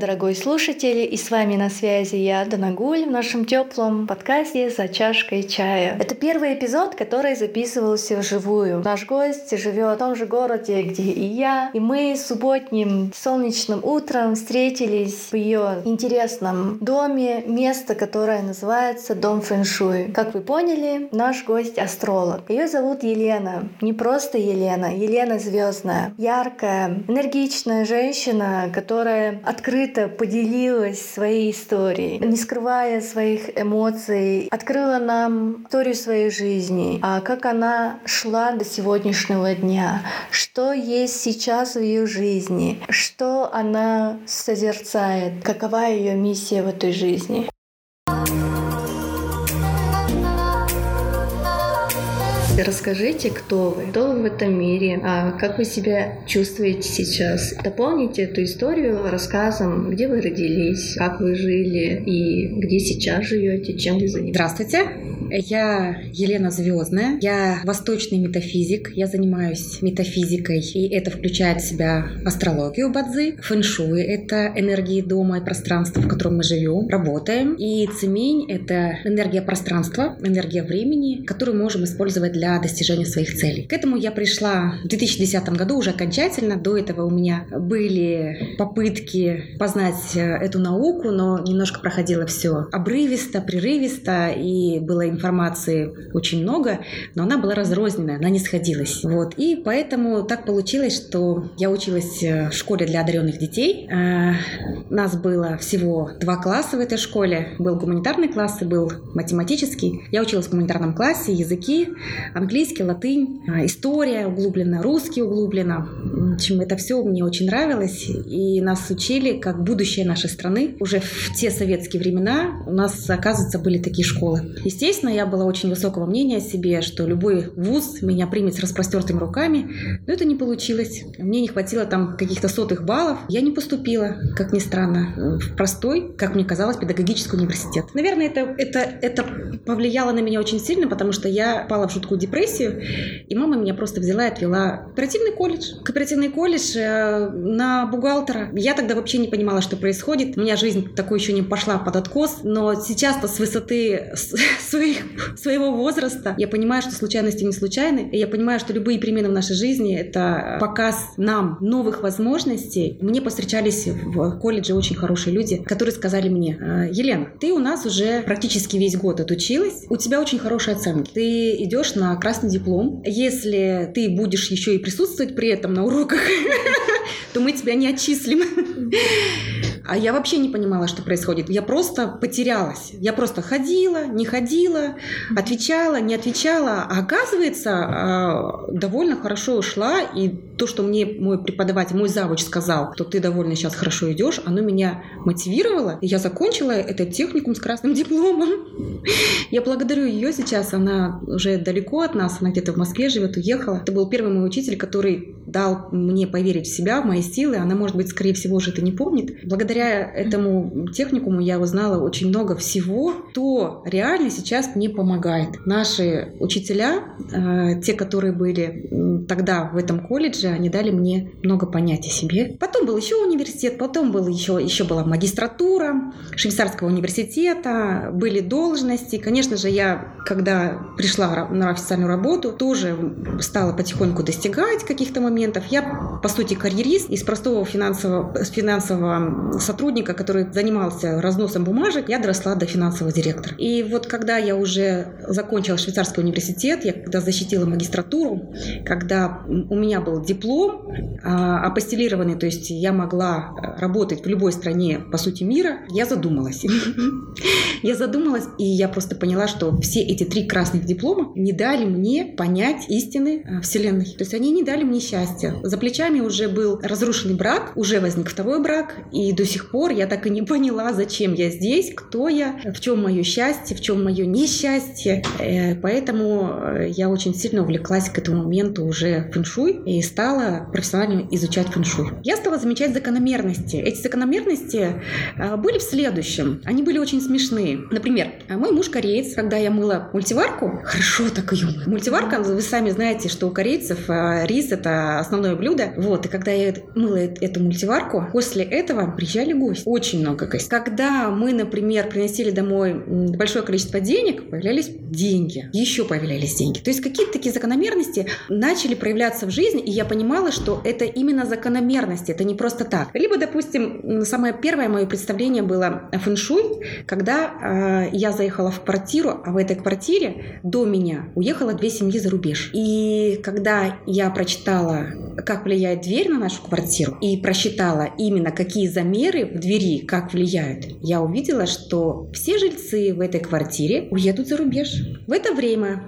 дорогой слушатель, и с вами на связи я, Данагуль, в нашем теплом подкасте «За чашкой чая». Это первый эпизод, который записывался вживую. Наш гость живет в том же городе, где и я, и мы субботним солнечным утром встретились в ее интересном доме, место, которое называется Дом Фэншуй. Как вы поняли, наш гость астролог. Ее зовут Елена. Не просто Елена, Елена Звездная. Яркая, энергичная женщина, которая открыто поделилась своей историей, не скрывая своих эмоций, открыла нам историю своей жизни, а как она шла до сегодняшнего дня, что есть сейчас в ее жизни, что она созерцает, какова ее миссия в этой жизни. Расскажите, кто вы, кто вы в этом мире, а как вы себя чувствуете сейчас. Дополните эту историю рассказом, где вы родились, как вы жили и где сейчас живете, чем вы занимаетесь. Здравствуйте. Я Елена Звездная, я восточный метафизик, я занимаюсь метафизикой, и это включает в себя астрологию бадзи, фэншуй — это энергии дома и пространства, в котором мы живем, работаем, и цемень — это энергия пространства, энергия времени, которую можем использовать для достижения своих целей. К этому я пришла в 2010 году уже окончательно, до этого у меня были попытки познать э, эту науку, но немножко проходило все обрывисто, прерывисто, и было информации очень много, но она была разрозненная, она не сходилась. Вот. И поэтому так получилось, что я училась э, в школе для одаренных детей. Э, нас было всего два класса в этой школе. Был гуманитарный класс и был математический. Я училась в гуманитарном классе, языки, английский, латынь, э, история углублена, русский углублена. В общем, это все мне очень нравилось. И нас учили как будущее нашей страны. Уже в те советские времена у нас, оказывается, были такие школы. Естественно, я была очень высокого мнения о себе, что любой вуз меня примет с распростертыми руками, но это не получилось. Мне не хватило там каких-то сотых баллов. Я не поступила, как ни странно, в простой, как мне казалось, педагогический университет. Наверное, это, это, это повлияло на меня очень сильно, потому что я пала в жуткую депрессию, и мама меня просто взяла и отвела в кооперативный колледж. Кооперативный колледж э, на бухгалтера. Я тогда вообще не понимала, что происходит. У меня жизнь такой еще не пошла под откос, но сейчас-то с высоты своих своего возраста. Я понимаю, что случайности не случайны. И я понимаю, что любые перемены в нашей жизни — это показ нам новых возможностей. Мне повстречались в колледже очень хорошие люди, которые сказали мне, «Э, Елена, ты у нас уже практически весь год отучилась, у тебя очень хорошие оценки. Ты идешь на красный диплом. Если ты будешь еще и присутствовать при этом на уроках, то мы тебя не отчислим. А я вообще не понимала, что происходит. Я просто потерялась. Я просто ходила, не ходила, отвечала, не отвечала. А оказывается, а, довольно хорошо ушла. И то, что мне мой преподаватель, мой завуч сказал, что ты довольно сейчас хорошо идешь, оно меня мотивировало. И я закончила этот техникум с красным дипломом. Я благодарю ее сейчас. Она уже далеко от нас. Она где-то в Москве живет, уехала. Это был первый мой учитель, который дал мне поверить в себя, в мои силы. Она, может быть, скорее всего, уже это не помнит. Благодаря этому техникуму я узнала очень много всего, что реально сейчас мне помогает. Наши учителя, э, те, которые были тогда в этом колледже, они дали мне много понять о себе. Потом был еще университет, потом был еще, еще была магистратура швейцарского университета, были должности. Конечно же, я, когда пришла на официальную работу, тоже стала потихоньку достигать каких-то моментов. Я, по сути, карьерист из простого финансового, финансового сотрудника, который занимался разносом бумажек, я доросла до финансового директора. И вот когда я уже закончила швейцарский университет, я когда защитила магистратуру, когда у меня был диплом а, апостелированный, то есть я могла работать в любой стране, по сути, мира, я задумалась. Я задумалась, и я просто поняла, что все эти три красных диплома не дали мне понять истины а, Вселенной. То есть они не дали мне счастья. За плечами уже был разрушенный брак, уже возник второй брак, и до сих пор я так и не поняла, зачем я здесь, кто я, в чем мое счастье, в чем мое несчастье. Э, поэтому э, я очень сильно увлеклась к этому моменту уже фэншуй и стала стала профессионально изучать фэншуй. Я стала замечать закономерности. Эти закономерности а, были в следующем. Они были очень смешные. Например, мой муж кореец, когда я мыла мультиварку, хорошо так ее мыла. Мультиварка, вы сами знаете, что у корейцев а, рис – это основное блюдо. Вот, и когда я мыла эту мультиварку, после этого приезжали гости. Очень много гостей. Когда мы, например, приносили домой большое количество денег, появлялись деньги. Еще появлялись деньги. То есть какие-то такие закономерности начали проявляться в жизни, и я понимала, что это именно закономерности, это не просто так. Либо, допустим, самое первое мое представление было фэншуй, когда э, я заехала в квартиру, а в этой квартире до меня уехало две семьи за рубеж. И когда я прочитала, как влияет дверь на нашу квартиру, и просчитала именно какие замеры в двери, как влияют, я увидела, что все жильцы в этой квартире уедут за рубеж. В это время,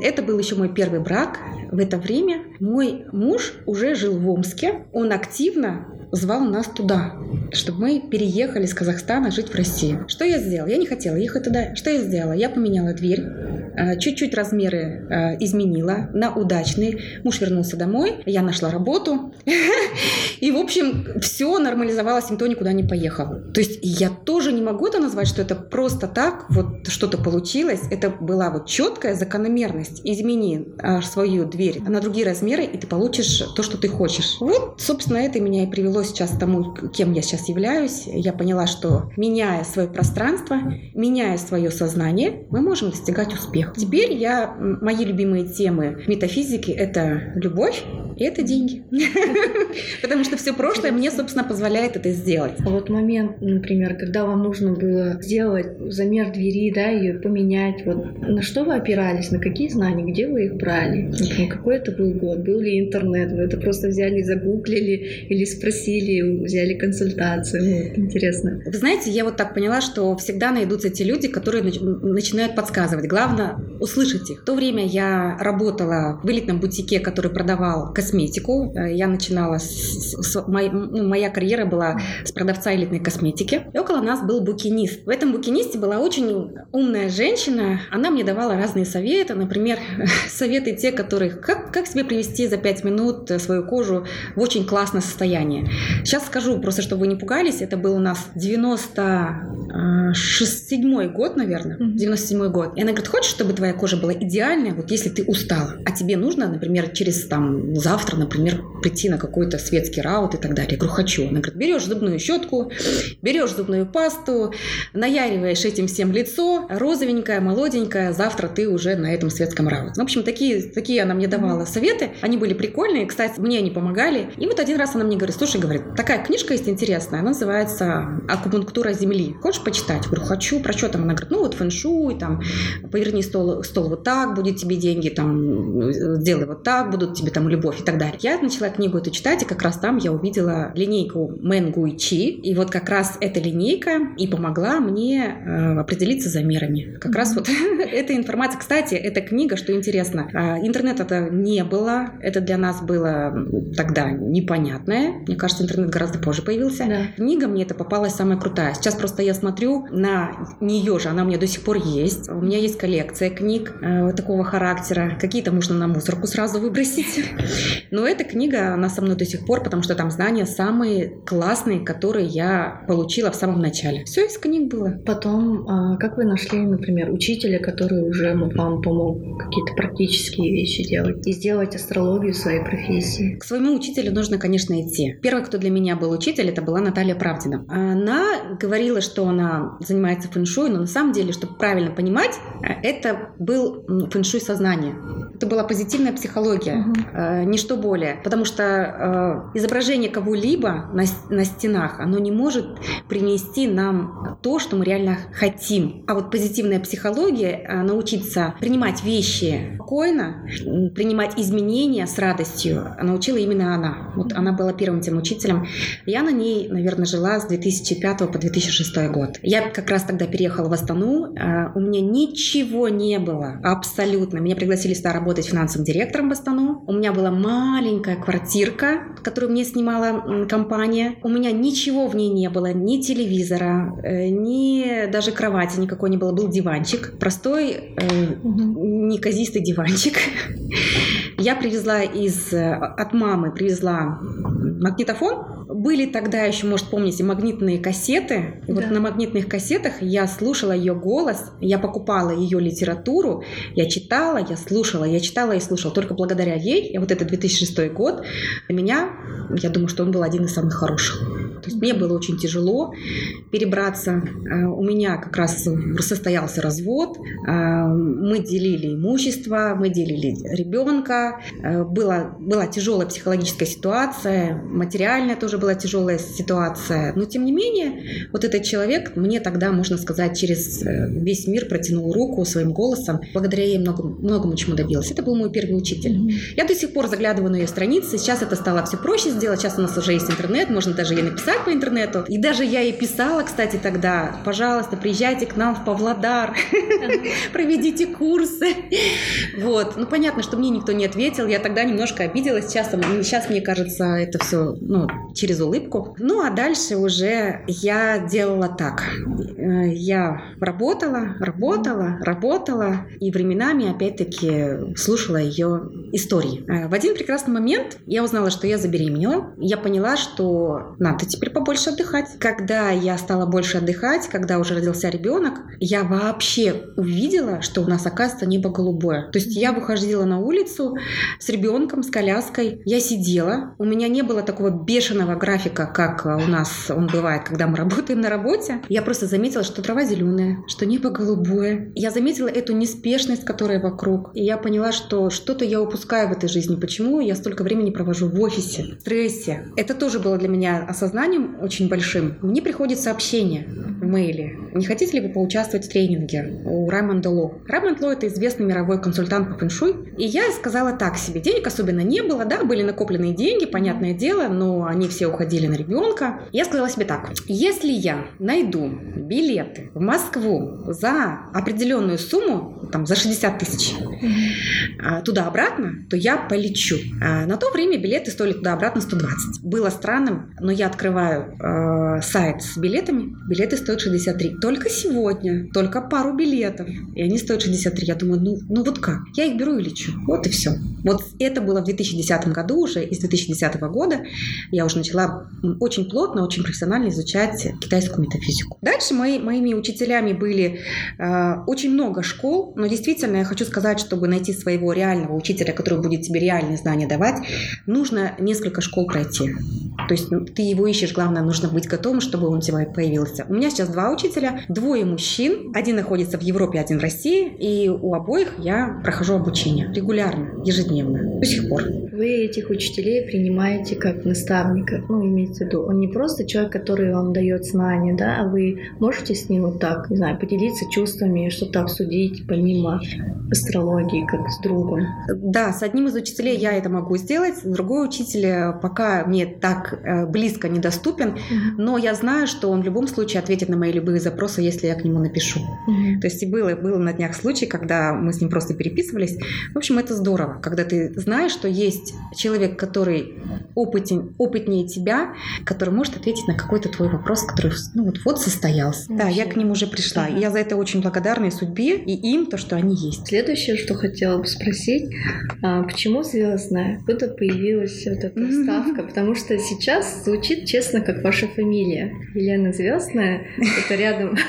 это был еще мой первый брак, в это время мой муж уже жил в Омске, он активно звал нас туда, чтобы мы переехали из Казахстана жить в Россию. Что я сделала? Я не хотела ехать туда. Что я сделала? Я поменяла дверь, э, чуть-чуть размеры э, изменила на удачный. Муж вернулся домой, я нашла работу. И, в общем, все нормализовалось, никто никуда не поехал. То есть я тоже не могу это назвать, что это просто так, вот что-то получилось. Это была вот четкая закономерность. Измени э, свою дверь на другие размеры, и ты получишь то, что ты хочешь. Вот, собственно, это меня и привело привело сейчас тому, кем я сейчас являюсь. Я поняла, что меняя свое пространство, меняя свое сознание, мы можем достигать успеха. Теперь я, мои любимые темы метафизики — это любовь и это деньги. Потому что все прошлое мне, собственно, позволяет это сделать. А вот момент, например, когда вам нужно было сделать замер двери, да, ее поменять, вот на что вы опирались, на какие знания, где вы их брали? Какой это был год? Был ли интернет? Вы это просто взяли, загуглили или спросили? Спросили, взяли консультацию. Ну, интересно. Вы знаете, я вот так поняла, что всегда найдутся те люди, которые начинают подсказывать. Главное — услышать их. В то время я работала в элитном бутике, который продавал косметику. Э, я начинала с... с моя, ну, моя карьера была с продавца элитной косметики. И около нас был букинист. В этом букинисте была очень умная женщина. Она мне давала разные советы. Например, советы те, которые... Как, как себе привести за 5 минут свою кожу в очень классное состояние. Сейчас скажу, просто чтобы вы не пугались, это был у нас 97 год, наверное, 97 год. И она говорит, хочешь, чтобы твоя кожа была идеальная, вот если ты устала, а тебе нужно, например, через там завтра, например, прийти на какой-то светский раут и так далее. Я говорю, хочу. Она говорит, берешь зубную щетку, берешь зубную пасту, наяриваешь этим всем лицо, розовенькое, молоденькое, завтра ты уже на этом светском рауте. В общем, такие, такие она мне давала советы, они были прикольные, кстати, мне они помогали. И вот один раз она мне говорит, слушай, говорит, такая книжка есть интересная, она называется «Акупунктура Земли». Хочешь почитать? Я говорю, хочу. Про что там? Она говорит, ну вот фэншуй, там, поверни стол, стол вот так, будет тебе деньги, там, сделай вот так, будут тебе там любовь и так далее. Я начала книгу эту читать, и как раз там я увидела линейку Мэн Гуи Чи, и вот как раз эта линейка и помогла мне э, определиться за мерами. Как раз вот эта информация. Кстати, эта книга, что интересно, э, интернета-то не было, это для нас было тогда непонятное. Мне кажется, кажется, интернет гораздо позже появился. Да. Книга мне это попалась самая крутая. Сейчас просто я смотрю на нее же, она у меня до сих пор есть. У меня есть коллекция книг э, такого характера. Какие-то можно на мусорку сразу выбросить. Но эта книга, она со мной до сих пор, потому что там знания самые классные, которые я получила в самом начале. Все из книг было. Потом, а, как вы нашли, например, учителя, который уже вам помог какие-то практические вещи делать и сделать астрологию своей профессии? К своему учителю нужно, конечно, идти. Первый, кто для меня был учитель, это была Наталья Правдина. Она говорила, что она занимается фэншуй, но на самом деле, чтобы правильно понимать, это был фэншуй сознания. Это была позитивная психология, угу. ничто более. Потому что э, изображение кого-либо на, на стенах, оно не может принести нам то, что мы реально хотим. А вот позитивная психология, э, научиться принимать вещи спокойно, принимать изменения с радостью, научила именно она. Вот она была первым тем учителем, учителем. Я на ней, наверное, жила с 2005 по 2006 год. Я как раз тогда переехала в Астану. А, у меня ничего не было, абсолютно. Меня пригласили сюда работать финансовым директором в Астану. У меня была маленькая квартирка, которую мне снимала компания. У меня ничего в ней не было, ни телевизора, э, ни даже кровати никакой не было. Был диванчик, простой, э, неказистый диванчик. Я привезла из, э, от мамы, привезла магнитофон, были тогда еще, может, помните, магнитные кассеты. И да. вот на магнитных кассетах я слушала ее голос, я покупала ее литературу, я читала, я слушала, я читала и слушала. Только благодаря ей, и вот это 2006 год, для меня, я думаю, что он был один из самых хороших. То есть мне было очень тяжело перебраться. Э, у меня как раз состоялся развод. Э, мы делили имущество, мы делили ребенка. Э, была, была тяжелая психологическая ситуация, материальная тоже была тяжелая ситуация. Но тем не менее, вот этот человек мне тогда, можно сказать, через весь мир протянул руку своим голосом. Благодаря ей много, многому чему добилась. Это был мой первый учитель. Mm-hmm. Я до сих пор заглядываю на ее страницы. Сейчас это стало все проще сделать. Сейчас у нас уже есть интернет, можно даже ей написать писать по интернету. И даже я ей писала, кстати, тогда, пожалуйста, приезжайте к нам в Павлодар, проведите курсы. Вот. Ну, понятно, что мне никто не ответил. Я тогда немножко обиделась. Сейчас, сейчас мне кажется, это все ну, через улыбку. Ну, а дальше уже я делала так. Э, я работала, работала, работала, и временами, опять-таки, слушала ее истории. Э, в один прекрасный момент я узнала, что я забеременела. Я поняла, что надо теперь побольше отдыхать. Когда я стала больше отдыхать, когда уже родился ребенок, я вообще увидела, что у нас, оказывается, небо голубое. То есть я выходила на улицу с ребенком, с коляской. Я сидела. У меня не было такого бешеного графика, как у нас он бывает, когда мы работаем на работе. Я просто заметила, что трава зеленая, что небо голубое. Я заметила эту неспешность, которая вокруг. И я поняла, что что-то я упускаю в этой жизни. Почему я столько времени провожу в офисе, в стрессе. Это тоже было для меня осознание сознанием очень большим, мне приходит сообщение в мейле. Не хотите ли вы поучаствовать в тренинге у Раймонда Ло? Раймонд Ло – это известный мировой консультант по фэншуй. И я сказала так себе. Денег особенно не было, да, были накопленные деньги, понятное дело, но они все уходили на ребенка. Я сказала себе так. Если я найду билеты в Москву за определенную сумму, там, за 60 тысяч, а, туда-обратно, то я полечу. А на то время билеты стоили туда-обратно 120. Было странным, но я открываю э, сайт с билетами, билеты стоят 63. Только сегодня, только пару билетов, и они стоят 63. Я думаю, ну, ну вот как? Я их беру и лечу. Вот и все. Вот это было в 2010 году уже, из 2010 года я уже начала очень плотно, очень профессионально изучать китайскую метафизику. Дальше мои, моими учителями были э, очень много школ, но действительно я хочу сказать, чтобы найти своего реального учителя, который будет тебе реальные знания давать, нужно несколько школ пройти. То есть ну, ты его ищешь, главное, нужно быть готовым, чтобы он у тебя появился. У меня сейчас два учителя, двое мужчин, один находится в Европе, один в России, и у обоих я прохожу обучение регулярно, ежедневно, до сих пор. Вы этих учителей принимаете как наставников, ну, имеется в виду, он не просто человек, который вам дает знания, да, а вы можете с ним вот так, не знаю, поделиться чувствами, что-то обсудить, помимо астрологии, как с другом? Да, с одним из учителей я это могу сделать, другой учитель э, пока мне так э, близко недоступен, но я знаю, что он в любом случае ответит на мои любые запросы, если я к нему напишу. То есть и было, было на днях случай, когда мы с ним просто переписывались. В общем, это здорово, когда ты знаешь, что есть человек, который опытен, опытнее тебя, который может ответить на какой-то твой вопрос, который ну, вот, вот состоялся. Вообще. Да, я к ним уже пришла. Uh-huh. И я за это очень благодарна и судьбе, и им, то, что они есть. Следующее, что хотела бы спросить, а почему звездная? Откуда появилась вот эта вставка? Потому что сейчас звучит, честно, как ваша фамилия. Елена Звездная, это рядом.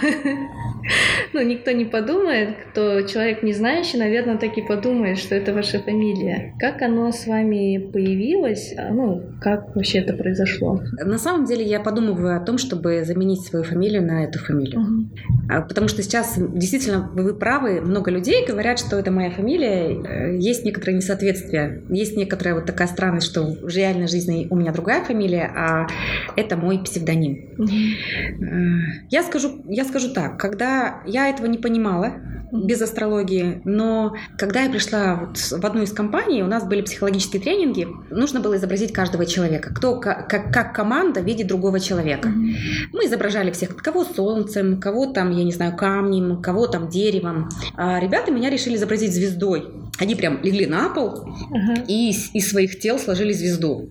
Ну, никто не подумает, кто человек не знающий, наверное, так и подумает, что это ваша фамилия. Как оно с вами появилось? А, ну, как вообще это произошло? На самом деле я подумываю о том, чтобы заменить свою фамилию на эту фамилию. Угу. Потому что сейчас действительно вы правы, много людей говорят, что это моя фамилия. Э, есть некоторое несоответствие, есть некоторая вот такая странность, что в реальной жизни у меня другая фамилия, а это мой псевдоним. Угу. Я скажу, я скажу так, когда я этого не понимала, без астрологии, но когда я пришла вот в одну из компаний, у нас были психологические тренинги, нужно было изобразить каждого человека, кто как, как команда видит другого человека. Mm-hmm. Мы изображали всех, кого солнцем, кого там, я не знаю, камнем, кого там деревом. А ребята меня решили изобразить звездой. Они прям легли на пол uh-huh. и из своих тел сложили звезду.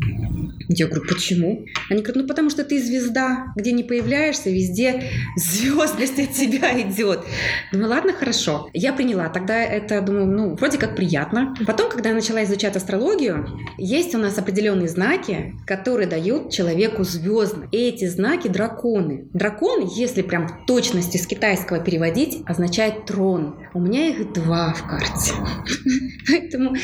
Я говорю, почему? Они говорят, ну потому что ты звезда, где не появляешься, везде звездность от тебя идет. Думаю, ладно, хорошо. Я приняла. Тогда это, думаю, ну, вроде как приятно. Потом, когда я начала изучать астрологию, есть у нас определенные знаки, которые дают человеку звездно. И эти знаки драконы. Дракон, если прям в точности с китайского переводить, означает трон. У меня их два в карте. Поэтому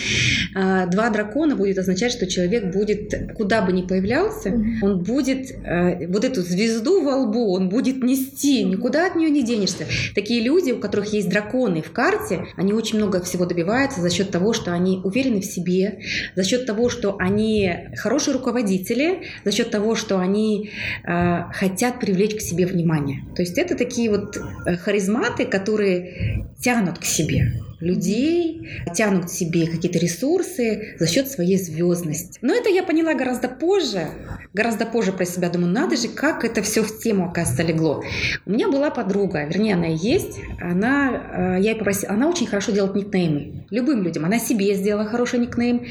а, два дракона будет означать, что человек будет, куда бы ни появлялся, он будет э, вот эту звезду во лбу, он будет нести, никуда от нее не денешься. Такие люди, у которых есть драконы в карте, они очень много всего добиваются за счет того, что они уверены в себе, за счет того, что они хорошие руководители, за счет того, что они э, хотят привлечь к себе внимание. То есть это такие вот э, харизматы, которые тянут к себе людей, тянут к себе какие-то ресурсы за счет своей звездности. Но это я поняла гораздо позже, гораздо позже про себя думаю, надо же, как это все в тему, оказывается, легло. У меня была подруга, вернее, она и есть, она, э, я ей попросила, она очень хорошо делает никнеймы, любым людям, она себе сделала хороший никнейм,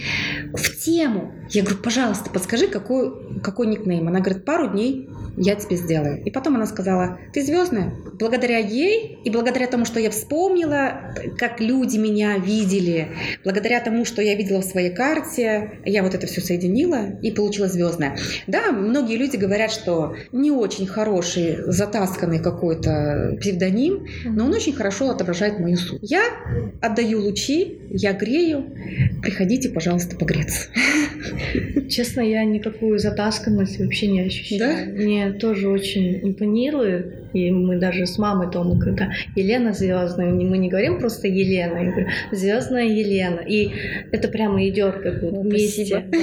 в тему. Я говорю, пожалуйста, подскажи, какой, какой никнейм? Она говорит, пару дней я тебе сделаю. И потом она сказала, ты звездная. Благодаря ей и благодаря тому, что я вспомнила, как люди меня видели, благодаря тому, что я видела в своей карте, я вот это все соединила и получила звездная. Да, многие люди говорят, что не очень хороший, затасканный какой-то псевдоним, но он очень хорошо отображает мою суть. Я отдаю лучи, я грею. Приходите, пожалуйста, погреться. Честно, я никакую затасканность вообще не ощущаю. Да? Мне тоже очень импонирует. И мы даже с мамой дома, когда Елена звездная, мы не говорим просто Елена, я говорю, звездная Елена. И это прямо идет как бы вместе. Да.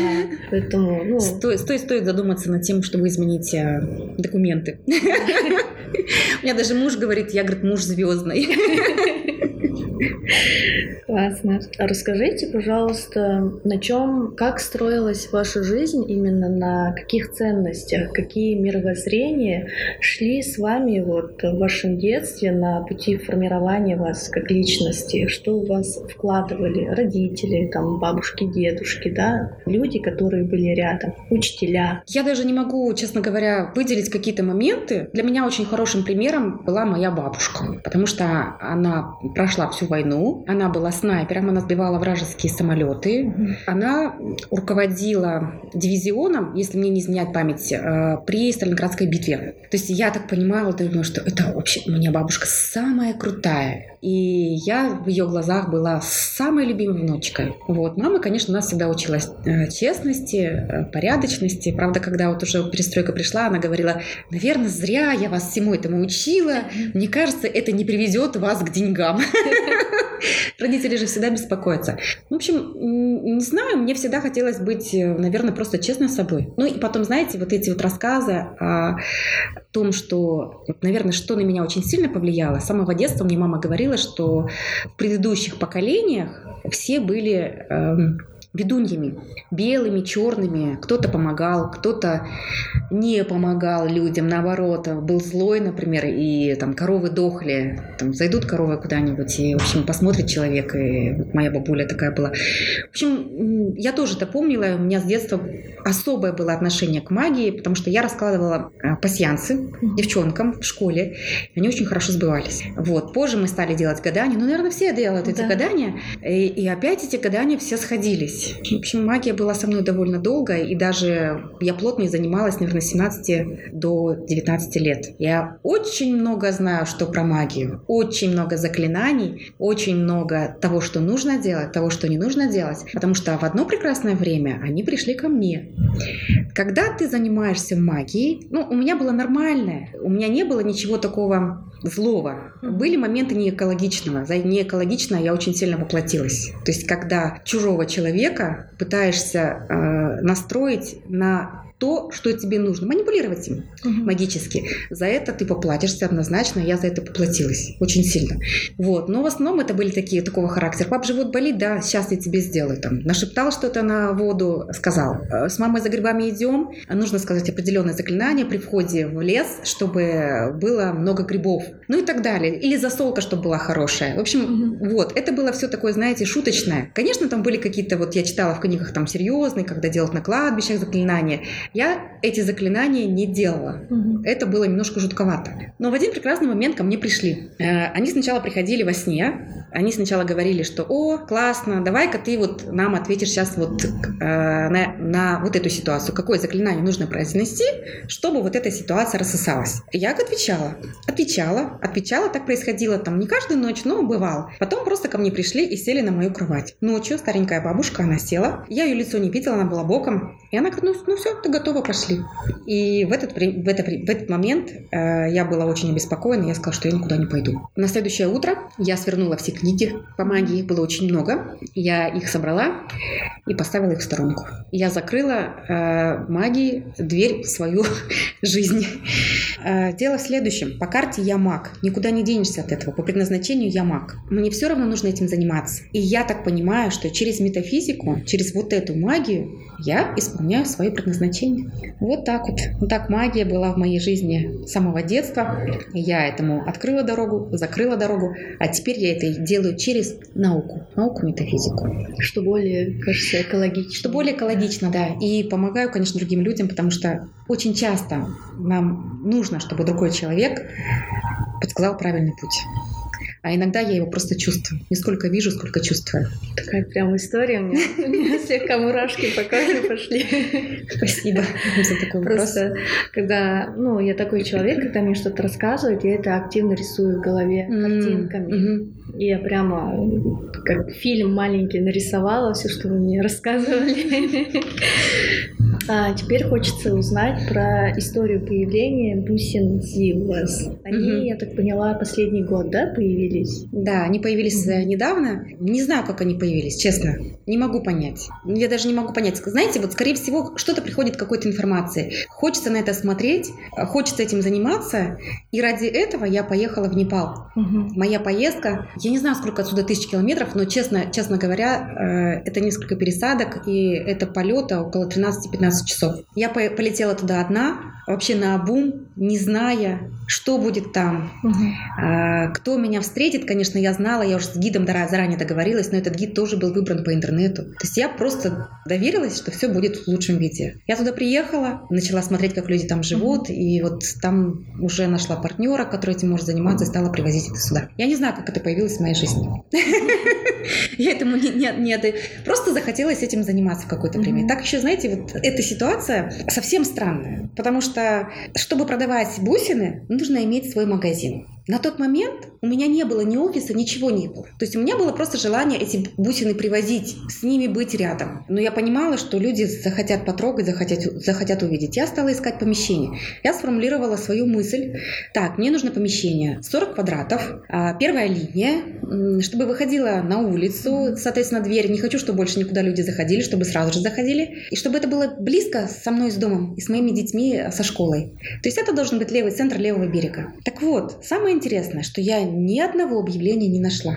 Поэтому, ну... стоит, стоит, стоит задуматься над тем, чтобы изменить э, документы. У меня даже муж говорит, я, говорит, муж звездный. Классно. Расскажите, пожалуйста, на чем, как строилась ваша жизнь, именно на каких ценностях, какие мировоззрения шли с вами вот в вашем детстве на пути формирования вас как личности, что у вас вкладывали родители, там, бабушки, дедушки, да, люди, которые были рядом, учителя. Я даже не могу, честно говоря, выделить какие-то моменты. Для меня очень хорошим примером была моя бабушка, потому что она прошла всю войну. Она была снайпером, она сбивала вражеские самолеты. Она руководила дивизионом, если мне не изменяет память, э, при Сталинградской битве. То есть я так понимала, думаю, что это вообще у меня бабушка самая крутая. И я в ее глазах была самой любимой внучкой. Вот. Мама, конечно, у нас всегда училась э, честности, э, порядочности. Правда, когда вот уже перестройка пришла, она говорила, наверное, зря я вас всему этому учила. Мне кажется, это не приведет вас к деньгам. Родители же всегда беспокоятся. В общем, не знаю, мне всегда хотелось быть, э, наверное, просто честной собой. Ну и потом, знаете, вот эти вот рассказы о том, что, наверное, что на меня очень сильно повлияло. С самого детства мне мама говорила, что в предыдущих поколениях все были эм, ведуньями, белыми, черными. Кто-то помогал, кто-то не помогал людям, наоборот, был злой, например, и там коровы дохли, там зайдут коровы куда-нибудь, и, в общем, посмотрит человек, и вот моя бабуля такая была. В общем, я тоже это помнила, у меня с детства особое было отношение к магии, потому что я раскладывала э, пасьянцы девчонкам в школе, они очень хорошо сбывались. Вот, позже мы стали делать гадания, ну, наверное, все делают эти да. гадания, и, и опять эти гадания все сходились училась. В общем, магия была со мной довольно долго, и даже я плотно занималась, наверное, с 17 до 19 лет. Я очень много знаю, что про магию. Очень много заклинаний, очень много того, что нужно делать, того, что не нужно делать. Потому что в одно прекрасное время они пришли ко мне. Когда ты занимаешься магией, ну, у меня было нормальное, у меня не было ничего такого злого. Были моменты неэкологичного. За неэкологично я очень сильно воплотилась. То есть, когда чужого человека пытаешься э, настроить на то, что тебе нужно. Манипулировать им угу. магически. За это ты поплатишься однозначно. Я за это поплатилась очень сильно. Вот. Но в основном это были такие такого характера. Пап, живот болит, да, сейчас я тебе сделаю. Там, нашептал что-то на воду, сказал. «Э, с мамой за грибами идем. Нужно сказать определенное заклинание при входе в лес, чтобы было много грибов. Ну и так далее. Или засолка, чтобы была хорошая. В общем, угу. вот. Это было все такое, знаете, шуточное. Конечно, там были какие-то, вот я читала в книгах там серьезные, когда делают на кладбищах заклинания. Я эти заклинания не делала. Угу. Это было немножко жутковато. Но в один прекрасный момент ко мне пришли. Э, они сначала приходили во сне. Они сначала говорили, что «О, классно, давай-ка ты вот нам ответишь сейчас вот э, на, на вот эту ситуацию. Какое заклинание нужно произнести, чтобы вот эта ситуация рассосалась?» Я отвечала. Отвечала. Отвечала. Так происходило там не каждую ночь, но бывало. Потом просто ко мне пришли и сели на мою кровать. Ночью старенькая бабушка, она села. Я ее лицо не видела, она была боком. И она говорит, ну, ну все, ты готова, пошли. И в этот, в это, в этот момент э, я была очень обеспокоена, я сказала, что я никуда не пойду. На следующее утро я свернула все книги по магии, их было очень много. Я их собрала и поставила их в сторонку. Я закрыла э, магии дверь в свою жизнь. Э, дело в следующем. По карте я маг. Никуда не денешься от этого. По предназначению я маг. Мне все равно нужно этим заниматься. И я так понимаю, что через метафизику, через вот эту магию я исполняю свое предназначение. Вот так вот. Вот так магия была в моей жизни с самого детства. Я этому открыла дорогу, закрыла дорогу, а теперь я это делаю через науку, науку метафизику. Что более, кажется, экологично. Что более экологично, да. И помогаю, конечно, другим людям, потому что очень часто нам нужно, чтобы другой человек подсказал правильный путь а иногда я его просто чувствую. Не сколько вижу, сколько чувствую. Такая прям история у меня. У меня слегка мурашки по коже пошли. Спасибо за такой вопрос. Просто, когда, ну, я такой человек, когда мне что-то рассказывают, я это активно рисую в голове картинками. И я прямо как фильм маленький нарисовала все, что вы мне рассказывали. А теперь хочется узнать про историю появления бусин Зилвас. Они, угу. я так поняла, последний год, да, появились? Да, они появились угу. недавно. Не знаю, как они появились, честно. Не могу понять. Я даже не могу понять. Знаете, вот скорее всего что-то приходит какой-то информации. Хочется на это смотреть, хочется этим заниматься. И ради этого я поехала в Непал. Угу. Моя поездка, я не знаю, сколько отсюда тысяч километров, но честно, честно говоря, э, это несколько пересадок, и это полета около 13-15 12 часов. Я полетела туда одна, вообще на обум, не зная, что будет там, угу. кто меня встретит. Конечно, я знала, я уже с гидом заранее договорилась, но этот гид тоже был выбран по интернету. То есть я просто доверилась, что все будет в лучшем виде. Я туда приехала, начала смотреть, как люди там живут, угу. и вот там уже нашла партнера, который этим может заниматься, и стала привозить это сюда. Я не знаю, как это появилось в моей жизни. Я этому не, не, не просто захотелось этим заниматься в какое-то время. Так еще, знаете, вот эта ситуация совсем странная, потому что чтобы продавать бусины, нужно иметь свой магазин. На тот момент у меня не было ни офиса, ничего не было. То есть у меня было просто желание эти бусины привозить, с ними быть рядом. Но я понимала, что люди захотят потрогать, захотят, захотят увидеть. Я стала искать помещение. Я сформулировала свою мысль. Так, мне нужно помещение 40 квадратов, а, первая линия, чтобы выходила на улицу, соответственно, дверь. Не хочу, чтобы больше никуда люди заходили, чтобы сразу же заходили. И чтобы это было близко со мной с домом и с моими детьми со школой. То есть это должен быть левый центр левого берега. Так вот, самое интересное, что я ни одного объявления не нашла.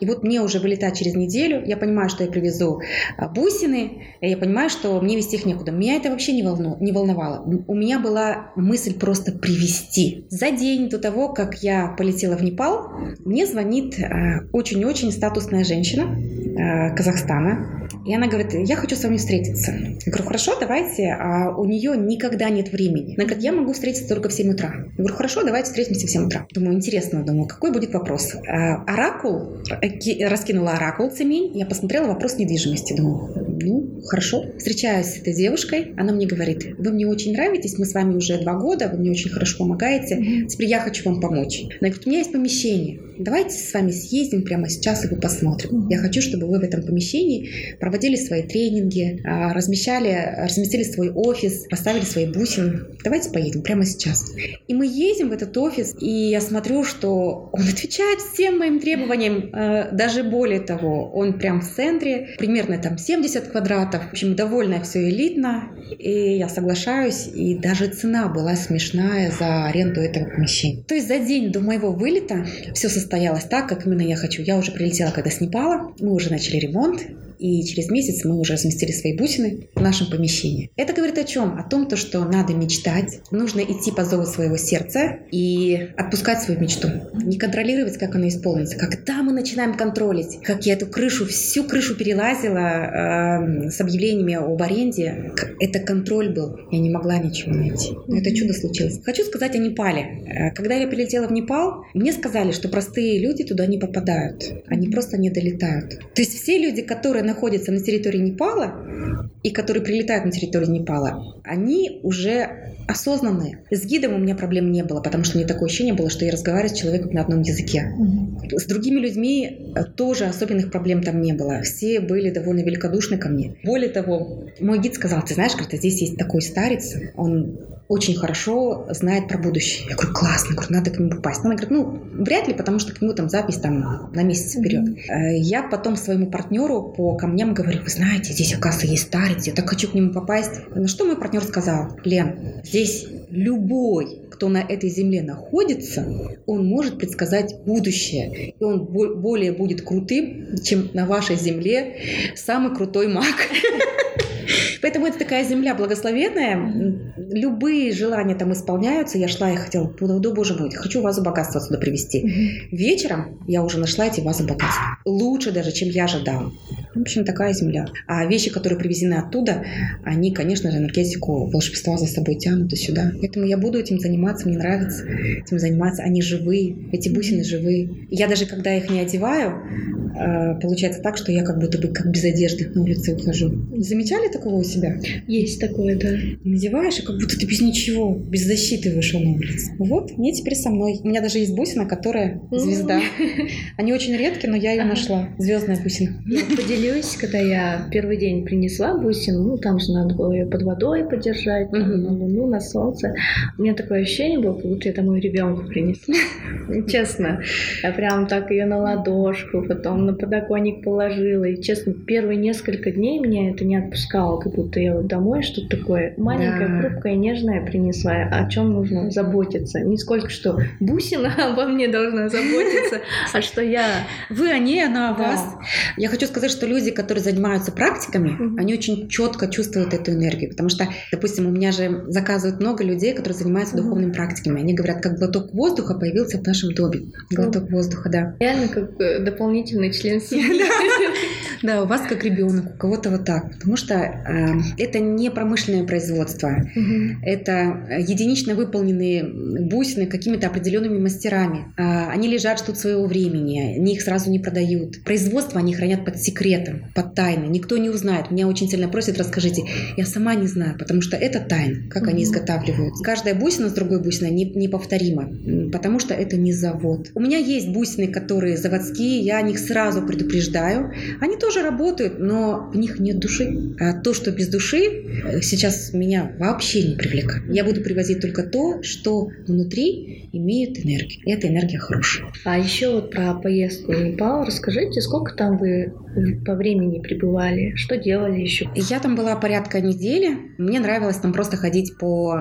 И вот мне уже вылетать через неделю, я понимаю, что я привезу а, бусины, я понимаю, что мне вести их некуда. Меня это вообще не, волну, не волновало. У меня была мысль просто привезти. За день до того, как я полетела в Непал, мне звонит а, очень-очень статусная женщина э, Казахстана, и она говорит, я хочу с вами встретиться. Я говорю, хорошо, давайте. А у нее никогда нет времени. Она говорит, я могу встретиться только в 7 утра. Я говорю, хорошо, давайте встретимся в 7 утра. Думаю, интересно, думаю, какой будет вопрос. А, оракул, э, раскинула оракул цемень, я посмотрела вопрос недвижимости. Думаю, ну, хорошо. Встречаюсь с этой девушкой, она мне говорит, вы мне очень нравитесь, мы с вами уже два года, вы мне очень хорошо помогаете, теперь я хочу вам помочь. Она говорит, у меня есть помещение, давайте с вами съездим прямо сейчас и вы посмотрим. Я хочу, чтобы вы в этом помещении проводили проводили свои тренинги, а, размещали, разместили свой офис, поставили свои бусины. Давайте поедем прямо сейчас. И мы едем в этот офис, и я смотрю, что он отвечает всем моим требованиям, а, даже более того, он прям в центре, примерно там 70 квадратов. В общем, довольно все элитно, и я соглашаюсь, и даже цена была смешная за аренду этого помещения. То есть за день до моего вылета все состоялось так, как именно я хочу. Я уже прилетела, когда с Непала, мы уже начали ремонт, и через месяц мы уже разместили свои бусины в нашем помещении. Это говорит о чем? О том, то, что надо мечтать, нужно идти по зову своего сердца и отпускать свою мечту. Не контролировать, как она исполнится. Когда мы начинаем контролить, как я эту крышу, всю крышу перелазила э, с объявлениями об аренде, это контроль был. Я не могла ничего найти. Но это чудо случилось. Хочу сказать о Непале. Э, когда я прилетела в Непал, мне сказали, что простые люди туда не попадают. Они просто не долетают. То есть все люди, которые находятся на территории Непала и которые прилетают на территорию Непала, они уже осознанные. С гидом у меня проблем не было, потому что мне такое ощущение было, что я разговариваю с человеком на одном языке. Mm-hmm. С другими людьми э, тоже особенных проблем там не было. Все были довольно великодушны ко мне. Более того, мой гид сказал, ты знаешь, говорит, здесь есть такой старец, он очень хорошо знает про будущее. Я говорю, классно, говорю, надо к нему попасть. Она говорит, ну, вряд ли, потому что к нему там запись там на месяц вперед. Mm-hmm. Я потом своему партнеру по камням говорю, вы знаете, здесь, оказывается, есть старец, я так хочу к нему попасть. На что мой партнер сказал, Лен, здесь любой, кто на этой земле находится, он может предсказать будущее. И он более будет крутым, чем на вашей земле самый крутой маг. Поэтому это такая земля благословенная. Любые желания там исполняются. Я шла и хотела, да, боже мой, хочу вазу богатства сюда привезти. Вечером я уже нашла эти вазы богатства. Лучше даже, чем я ожидала. В общем, такая земля. А вещи, которые привезены оттуда, они, конечно же, энергетику волшебства за собой тянут и сюда. Поэтому я буду этим заниматься, мне нравится этим заниматься. Они живые, эти бусины живые. Я даже, когда их не одеваю, э, получается так, что я как будто бы как без одежды на улице ухожу. Замечали такого у себя? Есть такое, да. Надеваешь, и как будто ты без ничего, без защиты вышел на улицу. Вот, мне теперь со мной. У меня даже есть бусина, которая звезда. Они очень редкие, но я ее нашла. Звездная бусина. Я поделюсь, когда я первый день принесла бусину, ну там же надо было ее под водой подержать, там, на луну, на солнце. У меня такое ощущение было, как будто я домой ребенку принесла. Честно. Я прям так ее на ладошку, потом на подоконник положила. И честно, первые несколько дней меня это не отпускало, как будто я вот домой что-то такое маленькое, хрупкое, нежное принесла. О чем нужно заботиться? Не сколько что бусина обо мне должна заботиться, а что я... Вы о ней, она о вас. Я хочу сказать, что люди, которые занимаются практиками, они очень четко чувствуют эту энергию. Потому что, допустим, у меня же заказывают много людей, которые занимаются духовными практиками. Они говорят, как глоток воздуха появился в нашем доме. Глоток воздуха, да. Реально как э, дополнительный член семьи. Да, у вас как ребенок, у кого-то вот так. Потому что э, это не промышленное производство. Угу. Это единично выполненные бусины какими-то определенными мастерами. Э, они лежат, ждут своего времени. Они их сразу не продают. Производство они хранят под секретом, под тайной. Никто не узнает. Меня очень сильно просят, расскажите. Я сама не знаю, потому что это тайна, как угу. они изготавливают. Каждая бусина с другой бусиной не, неповторима, потому что это не завод. У меня есть бусины, которые заводские, я о них сразу предупреждаю. Они тоже работают, но в них нет души. А то, что без души, э, сейчас меня вообще не привлекает. Я буду привозить только то, что внутри имеет энергию. И эта энергия хорошая. А еще вот про поездку в Непал расскажите, сколько там вы по времени пребывали? Что делали еще? Я там была порядка недели. Мне нравилось там просто ходить по...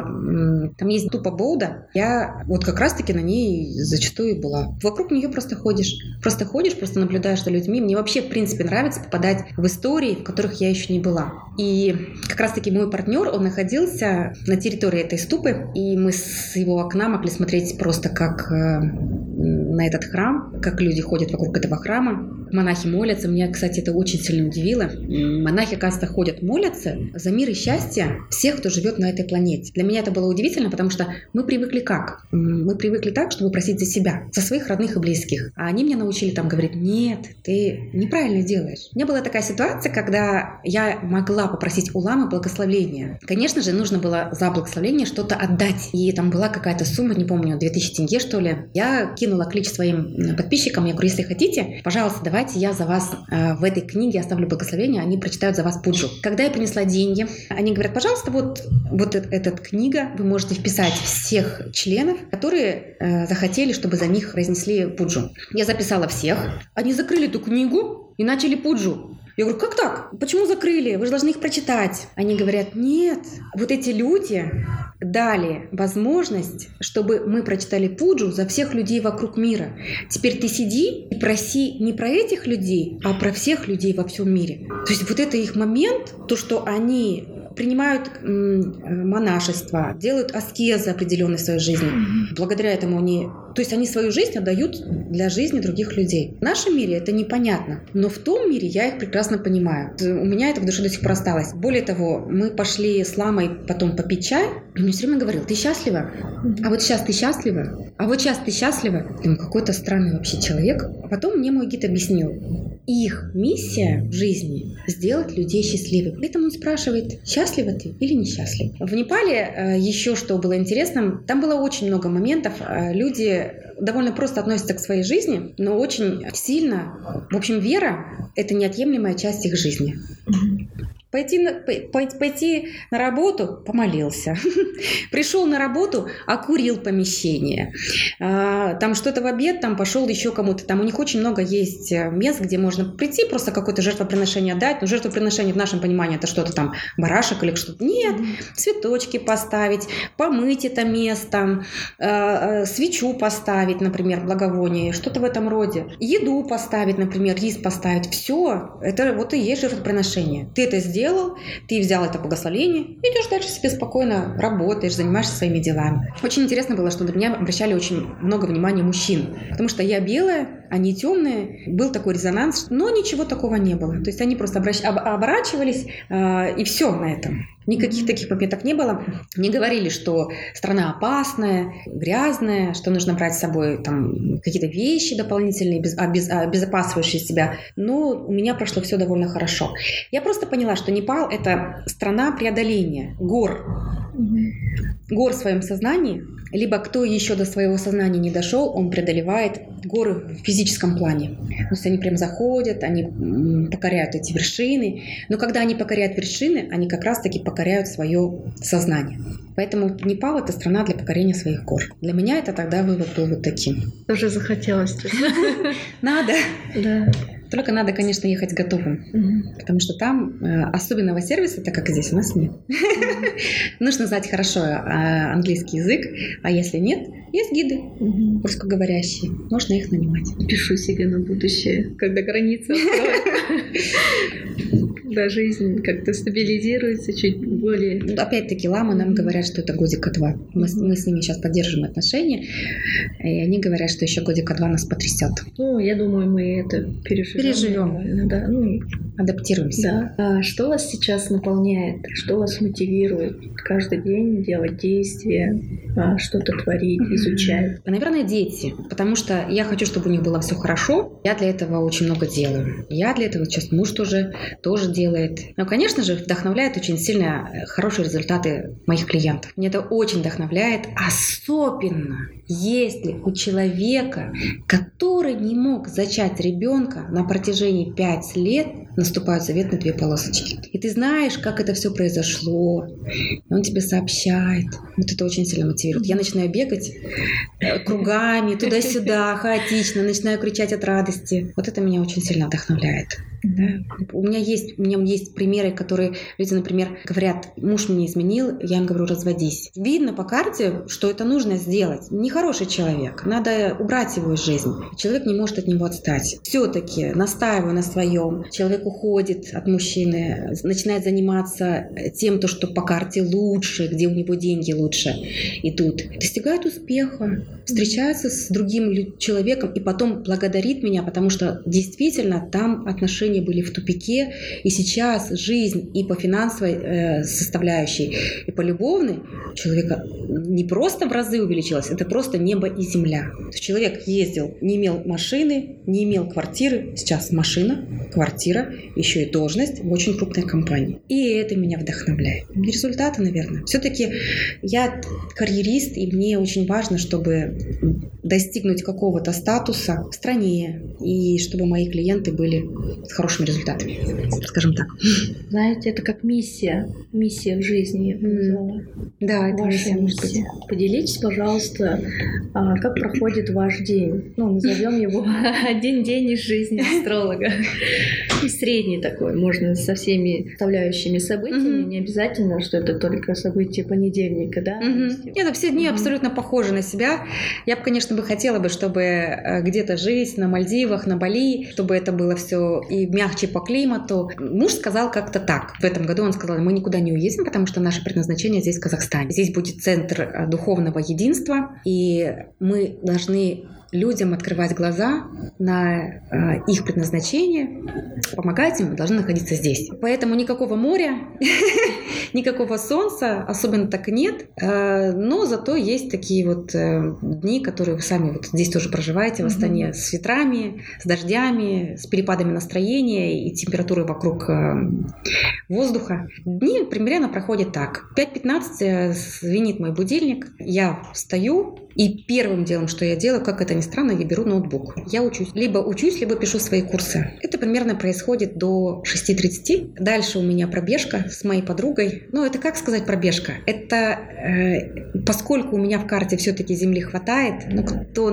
Там есть тупо Боуда. Я вот как раз-таки на ней зачастую была. Вокруг нее просто ходишь. Просто ходишь, просто наблюдаешь за людьми. Мне вообще, в принципе, нравится попадать в истории, в которых я еще не была. И как раз-таки мой партнер, он находился на территории этой ступы, и мы с его окна могли смотреть просто как э, на этот храм, как люди ходят вокруг этого храма, монахи молятся. Меня, кстати, это очень сильно удивило. Монахи, оказывается, ходят, молятся за мир и счастье всех, кто живет на этой планете. Для меня это было удивительно, потому что мы привыкли как? Мы привыкли так, чтобы просить за себя, за своих родных и близких. А они меня научили там говорить, нет, ты неправильно делаешь. У меня была такая ситуация, когда я могла попросить у ламы благословения. Конечно же, нужно было за благословение что-то отдать. И там была какая-то сумма, не помню, 2000 тенге, что ли. Я кинула клич своим подписчикам, я говорю, если хотите, пожалуйста, давайте давайте я за вас э, в этой книге оставлю благословение, они прочитают за вас пуджу. Когда я принесла деньги, они говорят, пожалуйста, вот, вот эта книга, вы можете вписать всех членов, которые э, захотели, чтобы за них разнесли пуджу. Я записала всех. Они закрыли эту книгу и начали пуджу. Я говорю, как так? Почему закрыли? Вы же должны их прочитать. Они говорят, нет, вот эти люди дали возможность, чтобы мы прочитали Пуджу за всех людей вокруг мира. Теперь ты сиди и проси не про этих людей, а про всех людей во всем мире. То есть вот это их момент, то, что они принимают монашество, делают аскезы определенной своей жизни. Благодаря этому они... То есть они свою жизнь отдают для жизни других людей. В нашем мире это непонятно, но в том мире я их прекрасно понимаю. У меня это в душе до сих пор осталось. Более того, мы пошли с ламой потом попить чай, и мне все время говорил, ты счастлива? А вот сейчас ты счастлива? А вот сейчас ты счастлива? Думаю, какой-то странный вообще человек. А потом мне мой гид объяснил, их миссия в жизни – сделать людей счастливыми. Поэтому он спрашивает, счастлива ты или несчастлив. В Непале э, еще что было интересным, там было очень много моментов. Э, люди довольно просто относятся к своей жизни, но очень сильно. В общем, вера – это неотъемлемая часть их жизни. Пойти на, пойти на работу – помолился. Пришел на работу – окурил помещение. А, там что-то в обед, там пошел еще кому-то. Там у них очень много есть э, мест, где можно прийти, просто какое-то жертвоприношение дать. Но жертвоприношение в нашем понимании – это что-то там, барашек или что-то. Нет, цветочки поставить, помыть это место, э, э, свечу поставить, например, благовоние, что-то в этом роде. Еду поставить, например, рис поставить. Все, это вот и есть жертвоприношение. Ты это сделал, сделал, ты взял это благословение, идешь дальше себе спокойно, работаешь, занимаешься своими делами. Очень интересно было, что на меня обращали очень много внимания мужчин, потому что я белая, они темные, был такой резонанс, но ничего такого не было. То есть они просто обращ... оборачивались, э, и все на этом. Никаких таких моментов не было. Не говорили, что страна опасная, грязная, что нужно брать с собой там какие-то вещи дополнительные, без, обез, обезопасивающие себя. Но у меня прошло все довольно хорошо. Я просто поняла, что Непал – это страна преодоления гор. Гор в своем сознании, либо кто еще до своего сознания не дошел, он преодолевает горы в физическом плане. То есть они прям заходят, они покоряют эти вершины. Но когда они покоряют вершины, они как раз-таки покоряют свое сознание. Поэтому Непал – это страна для покорения своих гор. Для меня это тогда вывод был вот таким. Тоже захотелось. Надо. Да. Только надо, конечно, ехать готовым, угу. потому что там э, особенного сервиса, так как здесь у нас нет. Нужно знать хорошо э, английский язык, а если нет, есть гиды русскоговорящие, можно их нанимать. Пишу себе на будущее, когда граница да, жизнь как-то стабилизируется чуть более. Ну, опять-таки, ламы нам говорят, что это годика два. Мы, мы с ними сейчас поддерживаем отношения, и они говорят, что еще годика два нас потрясет. Ну, я думаю, мы это переживем. Переживем. Да. Ну, Адаптируемся. Да. А что вас сейчас наполняет? Что вас мотивирует каждый день делать действия, а, что-то творить, изучать? Наверное, дети. Потому что я хочу, чтобы у них было все хорошо. Я для этого очень много делаю. Я для этого сейчас муж тоже, тоже делает делает. Но, конечно же, вдохновляет очень сильно э, хорошие результаты моих клиентов. Мне это очень вдохновляет, особенно если у человека, который не мог зачать ребенка на протяжении 5 лет, наступают заветные две полосочки. И ты знаешь, как это все произошло. И он тебе сообщает. Вот это очень сильно мотивирует. Я начинаю бегать э, кругами, туда-сюда, хаотично, начинаю кричать от радости. Вот это меня очень сильно вдохновляет. Да. У меня есть, у меня есть примеры, которые люди, например, говорят, муж мне изменил, я им говорю, разводись. Видно по карте, что это нужно сделать. Нехороший человек, надо убрать его из жизни. Человек не может от него отстать. Все-таки настаиваю на своем. Человек уходит от мужчины, начинает заниматься тем, то, что по карте лучше, где у него деньги лучше идут. Достигает успеха, встречается с другим человеком и потом благодарит меня, потому что действительно там отношения отношения были в тупике, и сейчас жизнь и по финансовой э, составляющей, и по любовной человека не просто в разы увеличилась, это просто небо и земля. То есть человек ездил, не имел машины, не имел квартиры, сейчас машина, квартира, еще и должность в очень крупной компании. И это меня вдохновляет. Результаты, наверное. Все-таки я карьерист, и мне очень важно, чтобы достигнуть какого-то статуса в стране, и чтобы мои клиенты были с хорошими результатами, скажем так. Знаете, это как миссия, миссия в жизни. Mm. Да, это Ваша миссия. миссия. Поделитесь, пожалуйста, а, как проходит ваш день. Ну, назовем его один день из жизни астролога. Средний такой, можно со всеми составляющими событиями, не обязательно, что это только события понедельника, да? Нет, все дни абсолютно похожи на себя. Я бы, конечно, бы хотела бы, чтобы э, где-то жить на Мальдивах, на Бали, чтобы это было все и мягче по климату. Муж сказал как-то так. В этом году он сказал, мы никуда не уедем, потому что наше предназначение здесь в Казахстане. Здесь будет центр э, духовного единства, и мы должны людям открывать глаза на э, их предназначение, помогать им, должны находиться здесь. Поэтому никакого моря, никакого солнца особенно так нет, э, но зато есть такие вот э, дни, которые вы сами вот здесь тоже проживаете в Астане, с ветрами, с дождями, с перепадами настроения и температурой вокруг воздуха. Дни примерно проходят так. 5.15 э, звенит мой будильник, я встаю, и первым делом, что я делаю, как это ни странно, я беру ноутбук. Я учусь. Либо учусь, либо пишу свои курсы. Это примерно происходит до 6.30. Дальше у меня пробежка с моей подругой. Ну, это как сказать пробежка? Это э, поскольку у меня в карте все-таки Земли хватает, ну, кто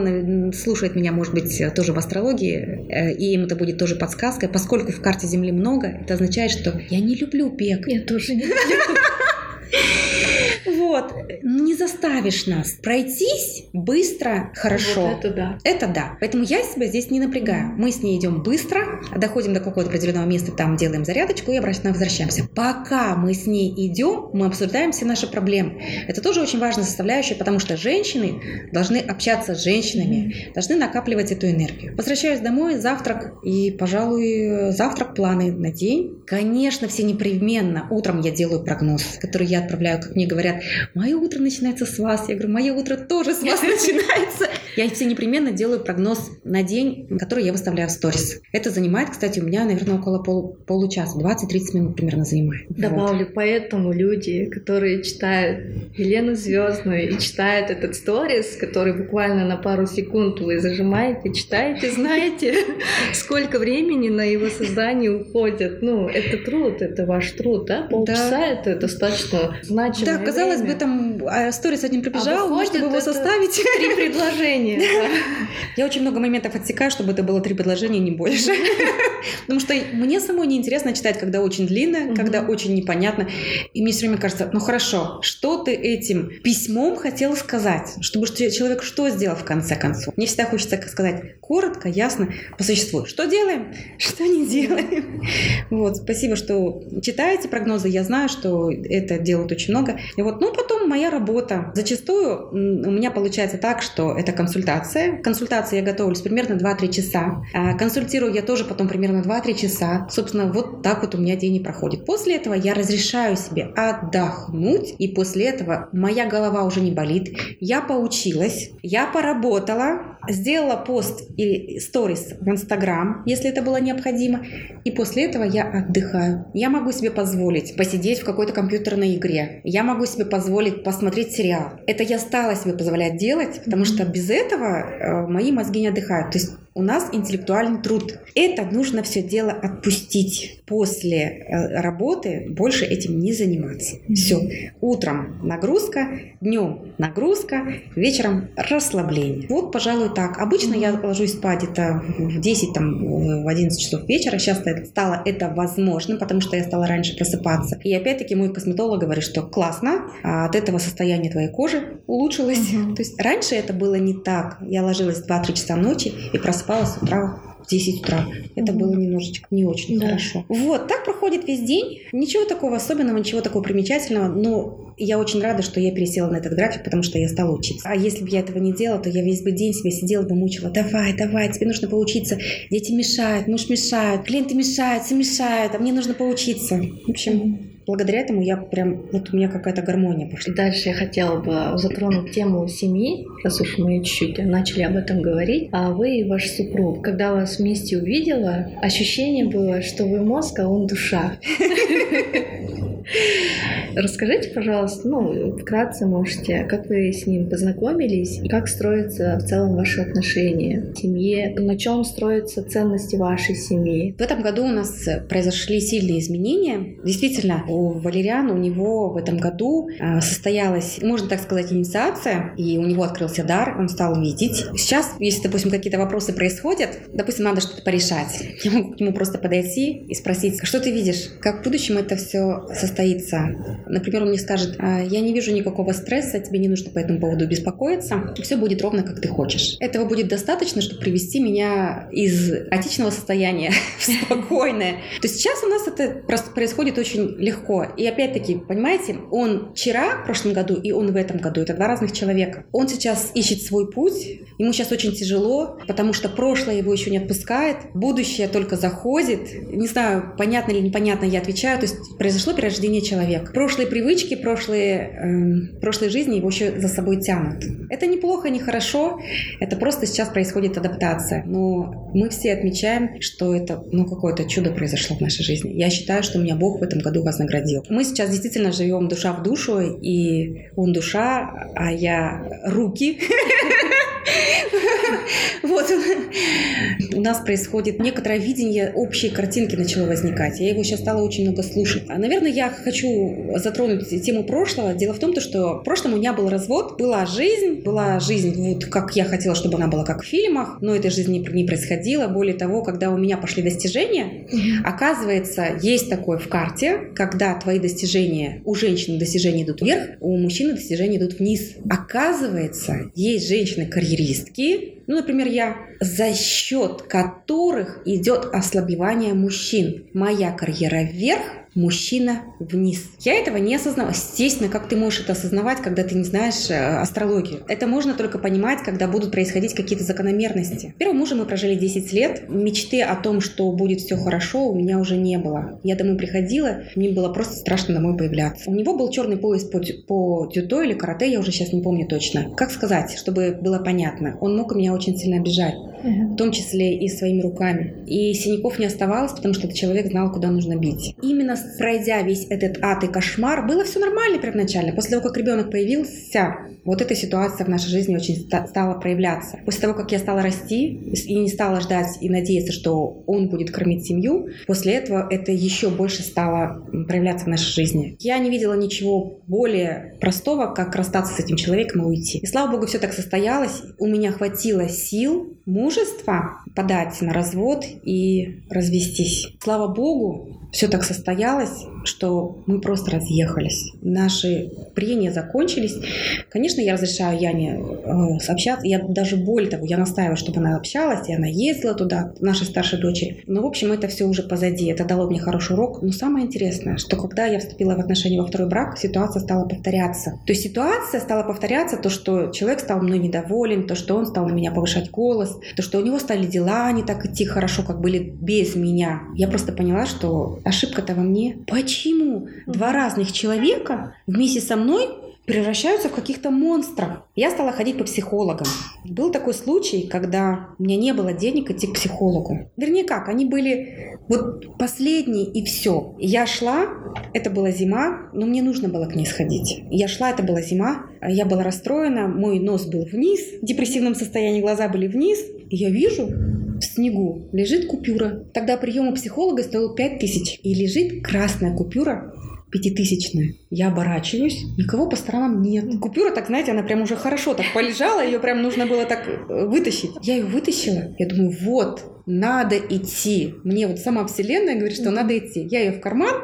слушает меня, может быть, тоже в астрологии, э, и им это будет тоже подсказкой, поскольку в карте Земли много, это означает, что я не люблю бег. Я тоже не люблю. Вот. Не заставишь нас пройтись быстро, хорошо. Вот это да. Это да. Поэтому я себя здесь не напрягаю. Мы с ней идем быстро, доходим до какого-то определенного места, там делаем зарядочку и обратно возвращаемся. Пока мы с ней идем, мы обсуждаем все наши проблемы. Это тоже очень важная составляющая, потому что женщины должны общаться с женщинами, должны накапливать эту энергию. Возвращаюсь домой, завтрак и, пожалуй, завтрак, планы на день. Конечно, все непременно. Утром я делаю прогноз, который я отправляю, как мне говорят, мое утро начинается с вас. Я говорю, мое утро тоже с вас начинается. Я все непременно делаю прогноз на день, который я выставляю в сторис. Это занимает, кстати, у меня, наверное, около пол, получаса, 20-30 минут примерно занимает. Добавлю, вот. поэтому люди, которые читают Елену Звездную и читают этот сторис, который буквально на пару секунд вы зажимаете, читаете, знаете, сколько времени на его создание уходит. Ну, это труд, это ваш труд, да? Полчаса да. это достаточно значимое Да, казалось время. бы, там а, сторис один пробежал, а чтобы его составить. Три предложения. Я очень много моментов отсекаю, чтобы это было три предложения, не больше. Потому что мне самой неинтересно читать, когда очень длинно, когда очень непонятно. И мне все время кажется, ну хорошо, что ты этим письмом хотел сказать? Чтобы человек что сделал в конце концов? Мне всегда хочется сказать коротко, ясно, по существу. Что делаем, что не делаем. Вот, спасибо, что читаете прогнозы. Я знаю, что это делают очень много. И вот, ну, потом моя работа. Зачастую у меня получается так, что это консультация. Консультации я готовлюсь примерно 2-3 часа. А консультирую я тоже потом примерно 2-3 часа. Собственно, вот так вот у меня день и проходит. После этого я разрешаю себе отдохнуть, и после этого моя голова уже не болит. Я поучилась, я поработала, сделала пост или сторис в Инстаграм, если это было необходимо, и после этого я отдыхаю. Я могу себе позволить посидеть в какой-то компьютерной игре. Я могу себе позволить посмотреть сериал. Это я стала себе позволять делать, потому что без этого э, мои мозги не отдыхают. То есть у нас интеллектуальный труд. Это нужно все дело отпустить. После э, работы больше этим не заниматься. Все. Утром нагрузка, днем нагрузка, вечером расслабление. Вот, пожалуй, так. Обычно я ложусь спать это в 10, там, в 11 часов вечера. Сейчас стало это возможно, потому что я стала раньше просыпаться. И опять-таки мой косметолог говорит, что классно, а от этого состояние твоей кожи улучшилось. То есть раньше это было не так. Я ложилась 2-3 часа ночи и просыпалась просыпалась с утра 10 утра. Это было немножечко не очень да. хорошо. Вот, так проходит весь день. Ничего такого особенного, ничего такого примечательного, но я очень рада, что я пересела на этот график, потому что я стала учиться. А если бы я этого не делала, то я весь бы день себе сидела бы мучила. Давай, давай, тебе нужно поучиться. Дети мешают, муж мешает, клиенты мешают, все мешают, а мне нужно поучиться. В общем, благодаря этому я прям, вот у меня какая-то гармония пошла. Дальше я хотела бы затронуть тему семьи, раз уж мы чуть-чуть начали об этом говорить. А вы и ваш супруг, когда вас вместе увидела, ощущение было, что вы мозг, а он душа. Расскажите, пожалуйста, ну, вкратце можете, как вы с ним познакомились, и как строятся в целом ваши отношения в семье, на чем строятся ценности вашей семьи? В этом году у нас произошли сильные изменения. Действительно, у Валериана, у него в этом году а, состоялась, можно так сказать, инициация, и у него открылся дар, он стал видеть. Сейчас, если, допустим, какие-то вопросы происходят, допустим, надо что-то порешать, я могу к нему просто подойти и спросить, что ты видишь, как в будущем это все состоится. Например, он мне скажет, «А, я не вижу никакого стресса, тебе не нужно по этому поводу беспокоиться, все будет ровно, как ты хочешь. Этого будет достаточно, чтобы привести меня из отечного состояния в спокойное. То есть сейчас у нас это происходит очень легко. И опять-таки, понимаете, он вчера, в прошлом году, и он в этом году, это два разных человека. Он сейчас ищет свой путь, ему сейчас очень тяжело, потому что прошлое его еще не отпускает, будущее только заходит. Не знаю, понятно или непонятно я отвечаю, то есть произошло перерождение человека. Прошлые привычки, прошлые, э, прошлые жизни его еще за собой тянут. Это неплохо, не хорошо, это просто сейчас происходит адаптация. Но мы все отмечаем, что это ну, какое-то чудо произошло в нашей жизни. Я считаю, что меня Бог в этом году вознаградил. Мы сейчас действительно живем душа в душу, и он душа, а я руки. Вот. У нас происходит некоторое видение общей картинки начало возникать. Я его сейчас стала очень много слушать. А, наверное, я хочу затронуть тему прошлого. Дело в том, что в прошлом у меня был развод, была жизнь, была жизнь, вот как я хотела, чтобы она была как в фильмах, но этой жизни не происходило. Более того, когда у меня пошли достижения, оказывается, есть такое в карте, когда твои достижения, у женщины достижения идут вверх, у мужчины достижения идут вниз. Оказывается, есть женщины-карьеристки, ну, например, я, за счет которых идет ослабевание мужчин. Моя карьера вверх, мужчина вниз. Я этого не осознавала. Естественно, как ты можешь это осознавать, когда ты не знаешь э, астрологию? Это можно только понимать, когда будут происходить какие-то закономерности. Первым мужем мы прожили 10 лет. Мечты о том, что будет все хорошо, у меня уже не было. Я домой приходила, мне было просто страшно домой появляться. У него был черный пояс по, по дюдо или карате, я уже сейчас не помню точно. Как сказать, чтобы было понятно? Он мог меня очень сильно обижать в том числе и своими руками. И синяков не оставалось, потому что этот человек знал, куда нужно бить. Именно пройдя весь этот ад и кошмар, было все нормально первоначально. После того, как ребенок появился, вот эта ситуация в нашей жизни очень стала проявляться. После того, как я стала расти и не стала ждать и надеяться, что он будет кормить семью, после этого это еще больше стало проявляться в нашей жизни. Я не видела ничего более простого, как расстаться с этим человеком и уйти. И слава богу, все так состоялось. У меня хватило сил, Małżeństwa подать на развод и развестись. Слава богу, все так состоялось, что мы просто разъехались. Наши прения закончились. Конечно, я разрешаю Яне э, общаться. Я даже более того, я настаиваю, чтобы она общалась, и она ездила туда, нашей старшей дочери. Но, в общем, это все уже позади. Это дало мне хороший урок. Но самое интересное, что когда я вступила в отношения во второй брак, ситуация стала повторяться. То есть ситуация стала повторяться, то, что человек стал мной недоволен, то, что он стал на меня повышать голос, то, что у него стали дела не так идти хорошо, как были без меня. Я просто поняла, что ошибка-то во мне. Почему два разных человека вместе со мной превращаются в каких-то монстров. Я стала ходить по психологам. Был такой случай, когда у меня не было денег идти к психологу. Вернее как, они были вот последние и все. Я шла, это была зима, но мне нужно было к ней сходить. Я шла, это была зима, я была расстроена, мой нос был вниз, в депрессивном состоянии глаза были вниз. И я вижу, в снегу лежит купюра. Тогда прием у психолога стоил 5000. И лежит красная купюра пятитысячная. Я оборачиваюсь, никого по сторонам нет. Купюра, так знаете, она прям уже хорошо так полежала, ее прям нужно было так э, вытащить. Я ее вытащила, я думаю, вот, надо идти. Мне вот сама Вселенная говорит, что надо идти. Я ее в карман.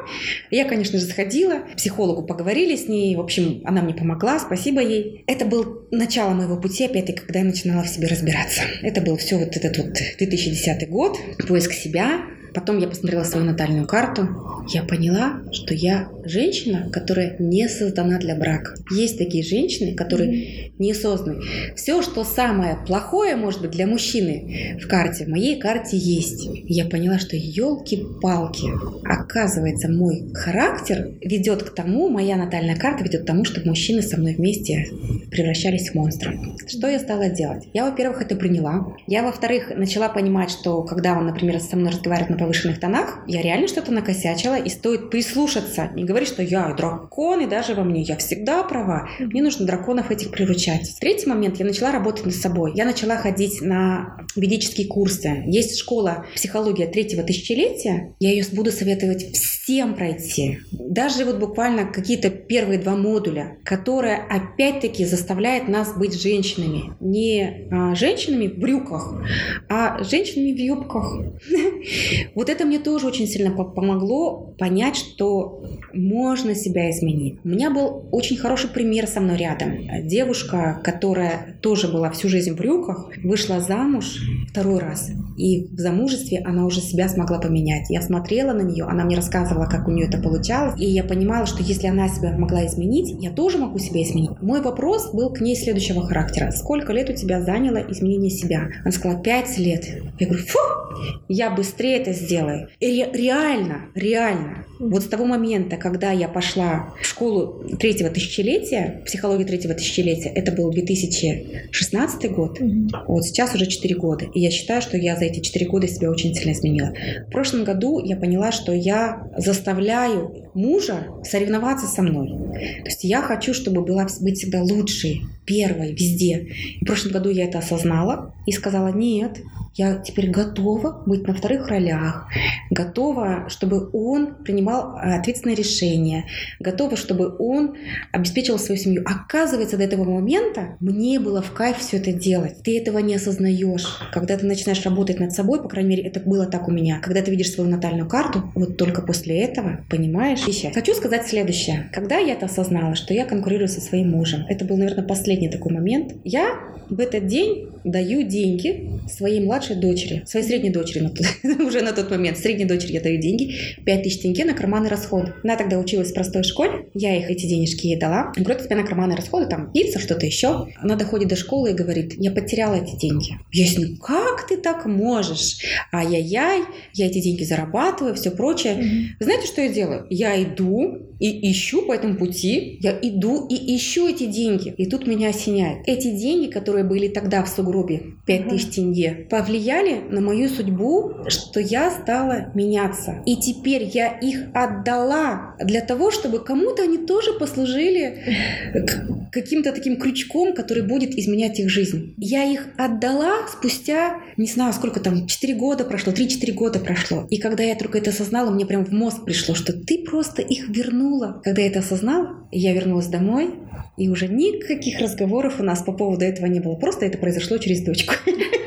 Я, конечно же, сходила, психологу поговорили с ней. В общем, она мне помогла, спасибо ей. Это был начало моего пути, опять-таки, когда я начинала в себе разбираться. Это был все вот этот вот 2010 год, поиск себя, Потом я посмотрела свою натальную карту. Я поняла, что я женщина, которая не создана для брака. Есть такие женщины, которые не созданы. Все, что самое плохое, может быть, для мужчины в карте, в моей карте есть. я поняла, что елки-палки, оказывается, мой характер ведет к тому, моя натальная карта ведет к тому, чтобы мужчины со мной вместе превращались в монстров. Что я стала делать? Я, во-первых, это приняла. Я, во-вторых, начала понимать, что когда он, например, со мной разговаривает на повышенных тонах, я реально что-то накосячила, и стоит прислушаться. Не говорить, что я дракон, и даже во мне я всегда права. Мне нужно драконов этих приручать. Третий момент, я начала работать над собой. Я начала ходить на ведические курсы. Есть школа психология третьего тысячелетия. Я ее буду советовать всем пройти. Даже вот буквально какие-то первые два модуля, которые опять-таки заставляют нас быть женщинами. Не а, женщинами в брюках, а женщинами в юбках. Вот это мне тоже очень сильно помогло понять, что можно себя изменить. У меня был очень хороший пример со мной рядом. Девушка, которая тоже была всю жизнь в брюках, вышла замуж второй раз. И в замужестве она уже себя смогла поменять. Я смотрела на нее, она мне рассказывала, как у нее это получалось. И я понимала, что если она себя могла изменить, я тоже могу себя изменить. Мой вопрос был к ней следующего характера. Сколько лет у тебя заняло изменение себя? Она сказала, пять лет. Я говорю, фу, я быстрее это сделаю. Ре- реально, реально. Вот с того момента, когда я пошла в школу третьего тысячелетия, психологии третьего тысячелетия, это был 2016 год, mm-hmm. вот сейчас уже 4 года. И я считаю, что я за эти 4 года себя очень сильно изменила. В прошлом году я поняла, что я заставляю мужа соревноваться со мной. То есть я хочу, чтобы была, быть всегда лучшей, первой, везде. И в прошлом году я это осознала и сказала, нет, я теперь готова быть на вторых ролях, готова, чтобы он принимал э, ответственные решения, готова, чтобы он обеспечивал свою семью. Оказывается, до этого момента мне было в кайф все это делать. Ты этого не осознаешь. Когда ты начинаешь работать над собой, по крайней мере, это было так у меня. Когда ты видишь свою натальную карту, вот только после этого понимаешь вещи. Хочу сказать следующее. Когда я это осознала, что я конкурирую со своим мужем, это был, наверное, последний такой момент, я в этот день даю деньги своей младшей дочери, своей средней дочери на тот, уже на тот момент, средней дочери я даю деньги, 5 тысяч тенге на карманный расход. Она тогда училась в простой школе, я их эти денежки ей дала. Говорю, тебе на карманные расходы, там пицца, что-то еще. Она доходит до школы и говорит, я потеряла эти деньги. Я с ним, как ты так можешь? Ай-яй-яй, я эти деньги зарабатываю, все прочее. Mm-hmm. Знаете, что я делаю? Я иду и ищу по этому пути, я иду и ищу эти деньги. И тут меня осеняет. Эти деньги, которые были тогда в сугробе, 5 тысяч тенге, повлияли на мою судьбу, что я стала меняться. И теперь я их отдала для того, чтобы кому-то они тоже послужили каким-то таким крючком, который будет изменять их жизнь. Я их отдала спустя, не знаю, сколько там, 4 года прошло, 3-4 года прошло. И когда я только это осознала, мне прям в мозг пришло, что ты просто их вернула. Когда я это осознала, я вернулась домой, и уже никаких разговоров у нас по поводу этого не было. Просто это произошло через дочку.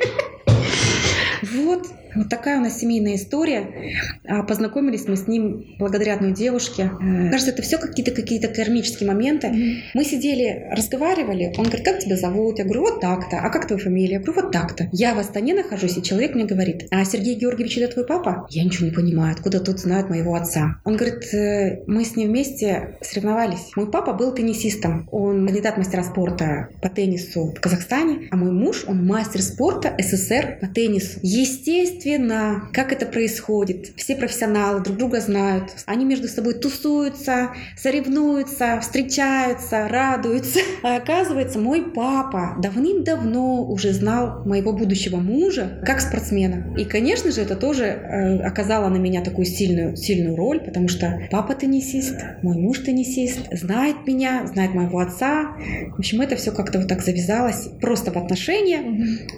Вот. Вот такая у нас семейная история. А, познакомились мы с ним благодаря одной девушке. Кажется, это все какие-то какие-то кармические моменты. Mm-hmm. Мы сидели, разговаривали. Он говорит, как тебя зовут? Я говорю, вот так-то. А как твоя фамилия? Я говорю, вот так-то. Я в Астане нахожусь, и человек мне говорит, а Сергей Георгиевич это твой папа? Я ничего не понимаю, откуда тут знают моего отца. Он говорит, «Э, мы с ним вместе соревновались. Мой папа был теннисистом. Он кандидат мастера спорта по теннису в Казахстане, а мой муж, он мастер спорта СССР по теннису. Естественно, естественно, как это происходит. Все профессионалы друг друга знают. Они между собой тусуются, соревнуются, встречаются, радуются. А оказывается, мой папа давным-давно уже знал моего будущего мужа как спортсмена. И, конечно же, это тоже э, оказало на меня такую сильную, сильную роль, потому что папа теннисист, мой муж теннисист, знает меня, знает моего отца. В общем, это все как-то вот так завязалось просто в отношения.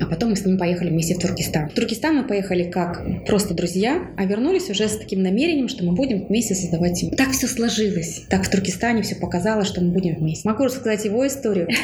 А потом мы с ним поехали вместе в Туркестан. В Туркестан мы поехали поехали как просто друзья, а вернулись уже с таким намерением, что мы будем вместе создавать семью. Так все сложилось. Так в Туркестане все показало, что мы будем вместе. Могу рассказать его историю.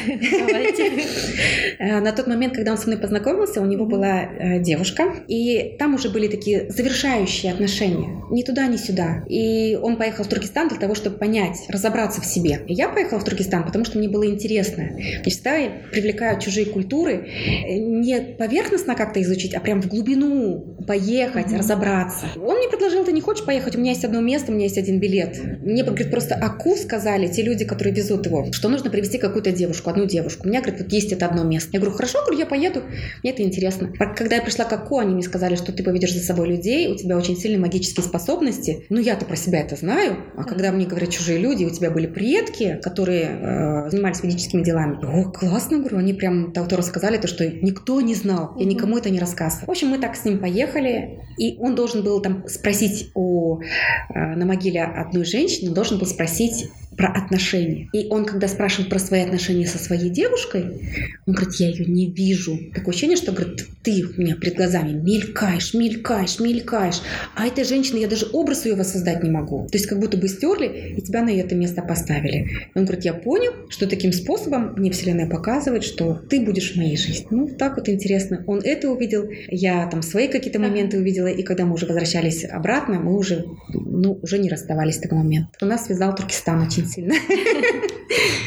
Э, на тот момент, когда он со мной познакомился, у него была э, девушка, и там уже были такие завершающие отношения. Ни туда, ни сюда. И он поехал в Туркестан для того, чтобы понять, разобраться в себе. И я поехала в Туркестан, потому что мне было интересно. Я всегда привлекаю чужие культуры, э, не поверхностно как-то изучить, а прям в глубину поехать, разобраться. Он мне предложил, ты не хочешь поехать? У меня есть одно место, у меня есть один билет. Мне, говорит, просто АКУ сказали те люди, которые везут его, что нужно привезти какую-то девушку, одну девушку. У меня, говорит, вот есть это одно место. Я говорю, хорошо, говорю, я поеду, мне это интересно. Когда я пришла к АКУ, они мне сказали, что ты поведешь за собой людей, у тебя очень сильные магические способности. Ну, я-то про себя это знаю. А когда мне говорят чужие люди, у тебя были предки, которые э, занимались медическими делами. О, классно, говорю, они прям то, рассказали, то, что никто не знал. Я никому это не рассказывала. В общем, мы так с ним поехали, и он должен был там спросить у, э, на могиле одной женщины, должен был спросить про отношения. И он, когда спрашивает про свои отношения со своей девушкой, он говорит, я ее не вижу. Такое ощущение, что, говорит, ты у меня перед глазами мелькаешь, мелькаешь, мелькаешь. А этой женщины я даже образ ее воссоздать не могу. То есть как будто бы стерли и тебя на это место поставили. И он говорит, я понял, что таким способом мне Вселенная показывает, что ты будешь в моей жизни. Ну, так вот интересно. Он это увидел, я там свои какие-то моменты увидела, и когда мы уже возвращались обратно, мы уже, ну, уже не расставались в такой момент. У нас связал Туркестан очень сильно.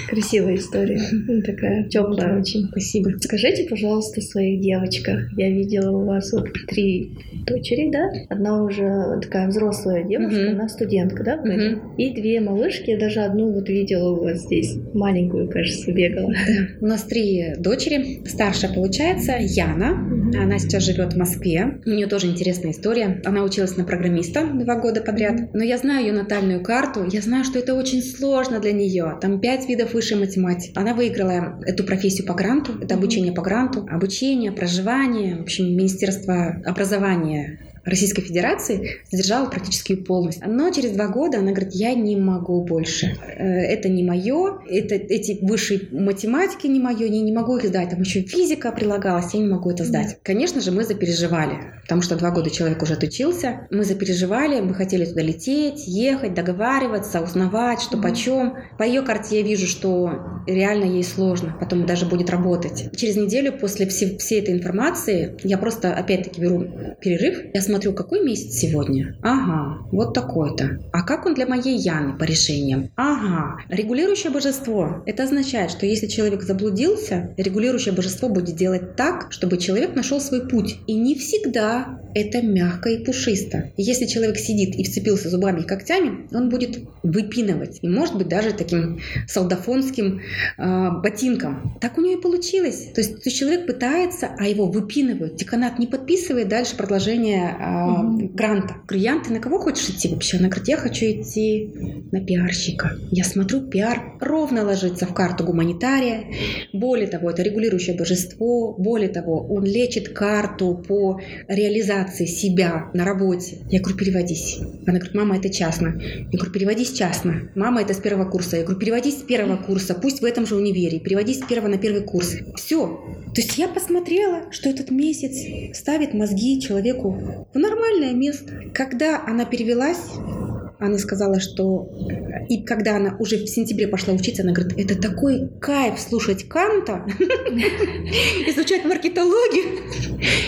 Красивая история. Ну, такая теплая очень. Спасибо. Скажите, пожалуйста, о своих девочках. Я видела у вас вот три дочери, да? Одна уже такая взрослая девушка, mm-hmm. она студентка, да? Mm-hmm. И две малышки. Я даже одну вот видела у вас здесь. Маленькую, кажется, бегала. У нас три дочери. Старшая, получается, Яна. Mm-hmm. Она сейчас живет в Москве. У нее тоже интересная история. Она училась на программиста два года подряд. Но я знаю ее натальную карту. Я знаю, что это очень сложно для нее. Там пять видов высшей математики. Она выиграла эту профессию по гранту. Это обучение по гранту. Обучение, проживание. В общем, Министерство образования Российской Федерации содержала практически полностью. Но через два года она говорит, я не могу больше. Э, это не мое, это, эти высшие математики не мое, я не могу их сдать. Там еще физика прилагалась, я не могу это сдать. Конечно же, мы запереживали, потому что два года человек уже отучился. Мы запереживали, мы хотели туда лететь, ехать, договариваться, узнавать, что почем. По ее карте я вижу, что реально ей сложно, потом даже будет работать. Через неделю после всей, всей этой информации я просто опять-таки беру перерыв, я смотрю, какой месяц сегодня? Ага, вот такой-то. А как он для моей Яны по решениям? Ага, регулирующее божество. Это означает, что если человек заблудился, регулирующее божество будет делать так, чтобы человек нашел свой путь. И не всегда это мягко и пушисто. если человек сидит и вцепился зубами и когтями, он будет выпинывать. И может быть даже таким солдафонским э, ботинком. Так у нее и получилось. То есть, то есть человек пытается, а его выпинывают. Деканат не подписывает дальше продолжение угу. гранта. Говорю, Ян, ты на кого хочешь идти вообще? Она говорит, я хочу идти на пиарщика. Я смотрю, пиар ровно ложится в карту гуманитария. Более того, это регулирующее божество. Более того, он лечит карту по реализации себя на работе. Я говорю, переводись. Она говорит, мама, это частно. Я говорю, переводись частно. Мама, это с первого курса. Я говорю, переводись с первого курса, пусть в этом же универе. Переводись с первого на первый курс. Все. То есть я посмотрела, что этот месяц ставит мозги человеку в нормальное место. Когда она перевелась, она сказала, что и когда она уже в сентябре пошла учиться, она говорит, это такой кайф слушать Канта, изучать маркетологию,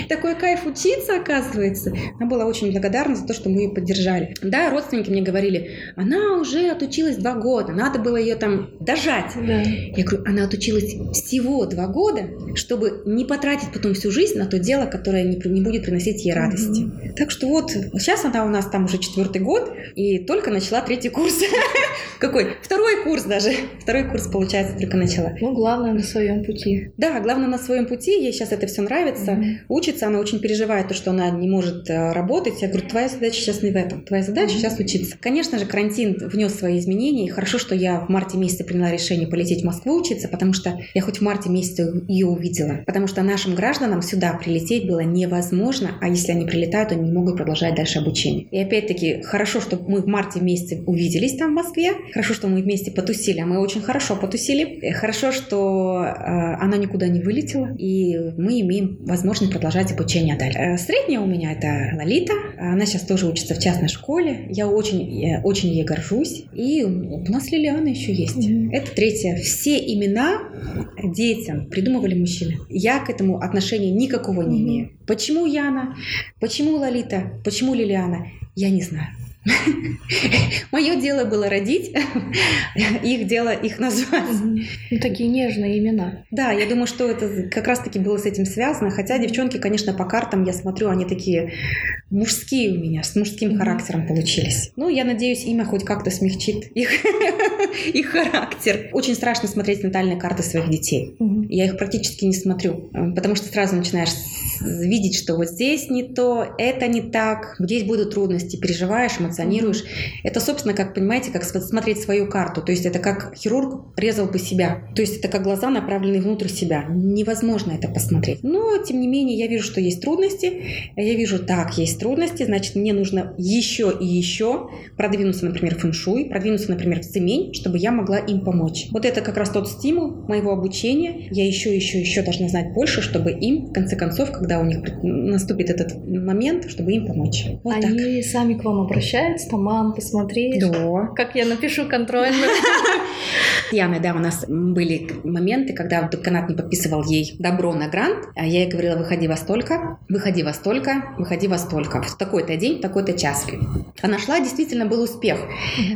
такой кайф учиться, оказывается. Она была очень благодарна за то, что мы ее поддержали. Да, родственники мне говорили, она уже отучилась два года, надо было ее там дожать. Да. Я говорю, она отучилась всего два года, чтобы не потратить потом всю жизнь на то дело, которое не, не будет приносить ей радости. Угу. Так что вот, сейчас она у нас там уже четвертый год, и только начала третий курс. Какой? Второй курс даже. Второй курс, получается, только начала. Ну, главное на своем пути. Да, главное на своем пути. Ей сейчас это все нравится. Mm-hmm. Учится, она очень переживает то, что она не может э, работать. Я говорю, твоя задача сейчас не в этом. Твоя задача mm-hmm. сейчас учиться. Конечно же, карантин внес свои изменения. И хорошо, что я в марте месяце приняла решение полететь в Москву учиться, потому что я хоть в марте месяце ее увидела. Потому что нашим гражданам сюда прилететь было невозможно, а если они прилетают, они не могут продолжать дальше обучение. И опять-таки, хорошо, что мы в марте месяце увиделись там в Москве. Хорошо, что мы вместе потусили, а мы очень хорошо потусили. Э, хорошо, что э, она никуда не вылетела, и мы имеем возможность продолжать обучение дальше. Э, средняя у меня это Лолита. Она сейчас тоже учится в частной школе. Я очень, очень ей горжусь. И у нас Лилиана еще есть. Mm-hmm. Это третья. Все имена детям придумывали мужчины. Я к этому отношения никакого не имею. Почему Яна? Почему Лолита? Почему Лилиана? Я не знаю. Мое дело было родить, их дело их назвать. Ну, такие нежные имена. Да, я думаю, что это как раз-таки было с этим связано. Хотя девчонки, конечно, по картам я смотрю, они такие мужские у меня, с мужским характером получились. Ну, я надеюсь, имя хоть как-то смягчит их, их характер. Очень страшно смотреть натальные карты своих детей. Я их практически не смотрю, потому что сразу начинаешь видеть, что вот здесь не то, это не так, здесь будут трудности, переживаешь, эмоционируешь. Это, собственно, как, понимаете, как смотреть свою карту. То есть это как хирург резал бы себя. То есть это как глаза, направленные внутрь себя. Невозможно это посмотреть. Но, тем не менее, я вижу, что есть трудности. Я вижу, так, есть трудности, значит, мне нужно еще и еще продвинуться, например, в фэншуй, продвинуться, например, в цемень, чтобы я могла им помочь. Вот это как раз тот стимул моего обучения. Я еще, еще, еще должна знать больше, чтобы им, в конце концов, когда у них наступит этот момент, чтобы им помочь. Вот Они так. сами к вам обращаются, там, мам, посмотри, да. как я напишу контрольную. Яной, да, у нас были моменты, когда Дуканат не подписывал ей добро на грант, а я ей говорила, выходи во столько, выходи во столько, выходи во столько, в такой-то день, в такой-то час. Она шла, действительно был успех.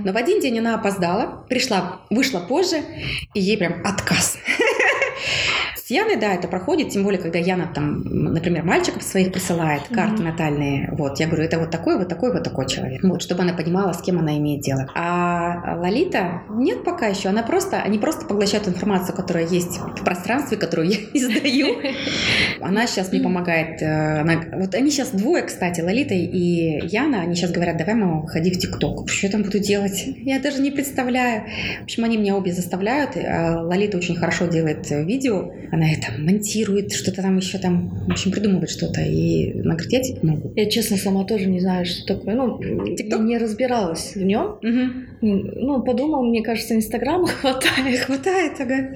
Но в один день она опоздала, пришла, вышла позже, и ей прям отказ. С Яной, да, это проходит, тем более, когда Яна там, например, мальчиков своих присылает, карты mm-hmm. натальные, вот, я говорю, это вот такой, вот такой, вот такой человек, вот, чтобы она понимала, с кем она имеет дело. А Лолита, нет пока еще, она просто, они просто поглощают информацию, которая есть в пространстве, которую я издаю. Она сейчас мне помогает, э, она, вот они сейчас двое, кстати, Лолита и Яна, они сейчас говорят, давай, мама, выходи в ТикТок. Что я там буду делать? Я даже не представляю. В общем, они меня обе заставляют. А Лолита очень хорошо делает видео, она это монтирует, что-то там еще там, в общем, придумывает что-то. И она говорит, я тебе помогу. Я, честно, сама тоже не знаю, что такое. Ну, TikTok? не разбиралась в нем. Угу. Ну, подумал, мне кажется, Инстаграма хватает. Хватает, ага.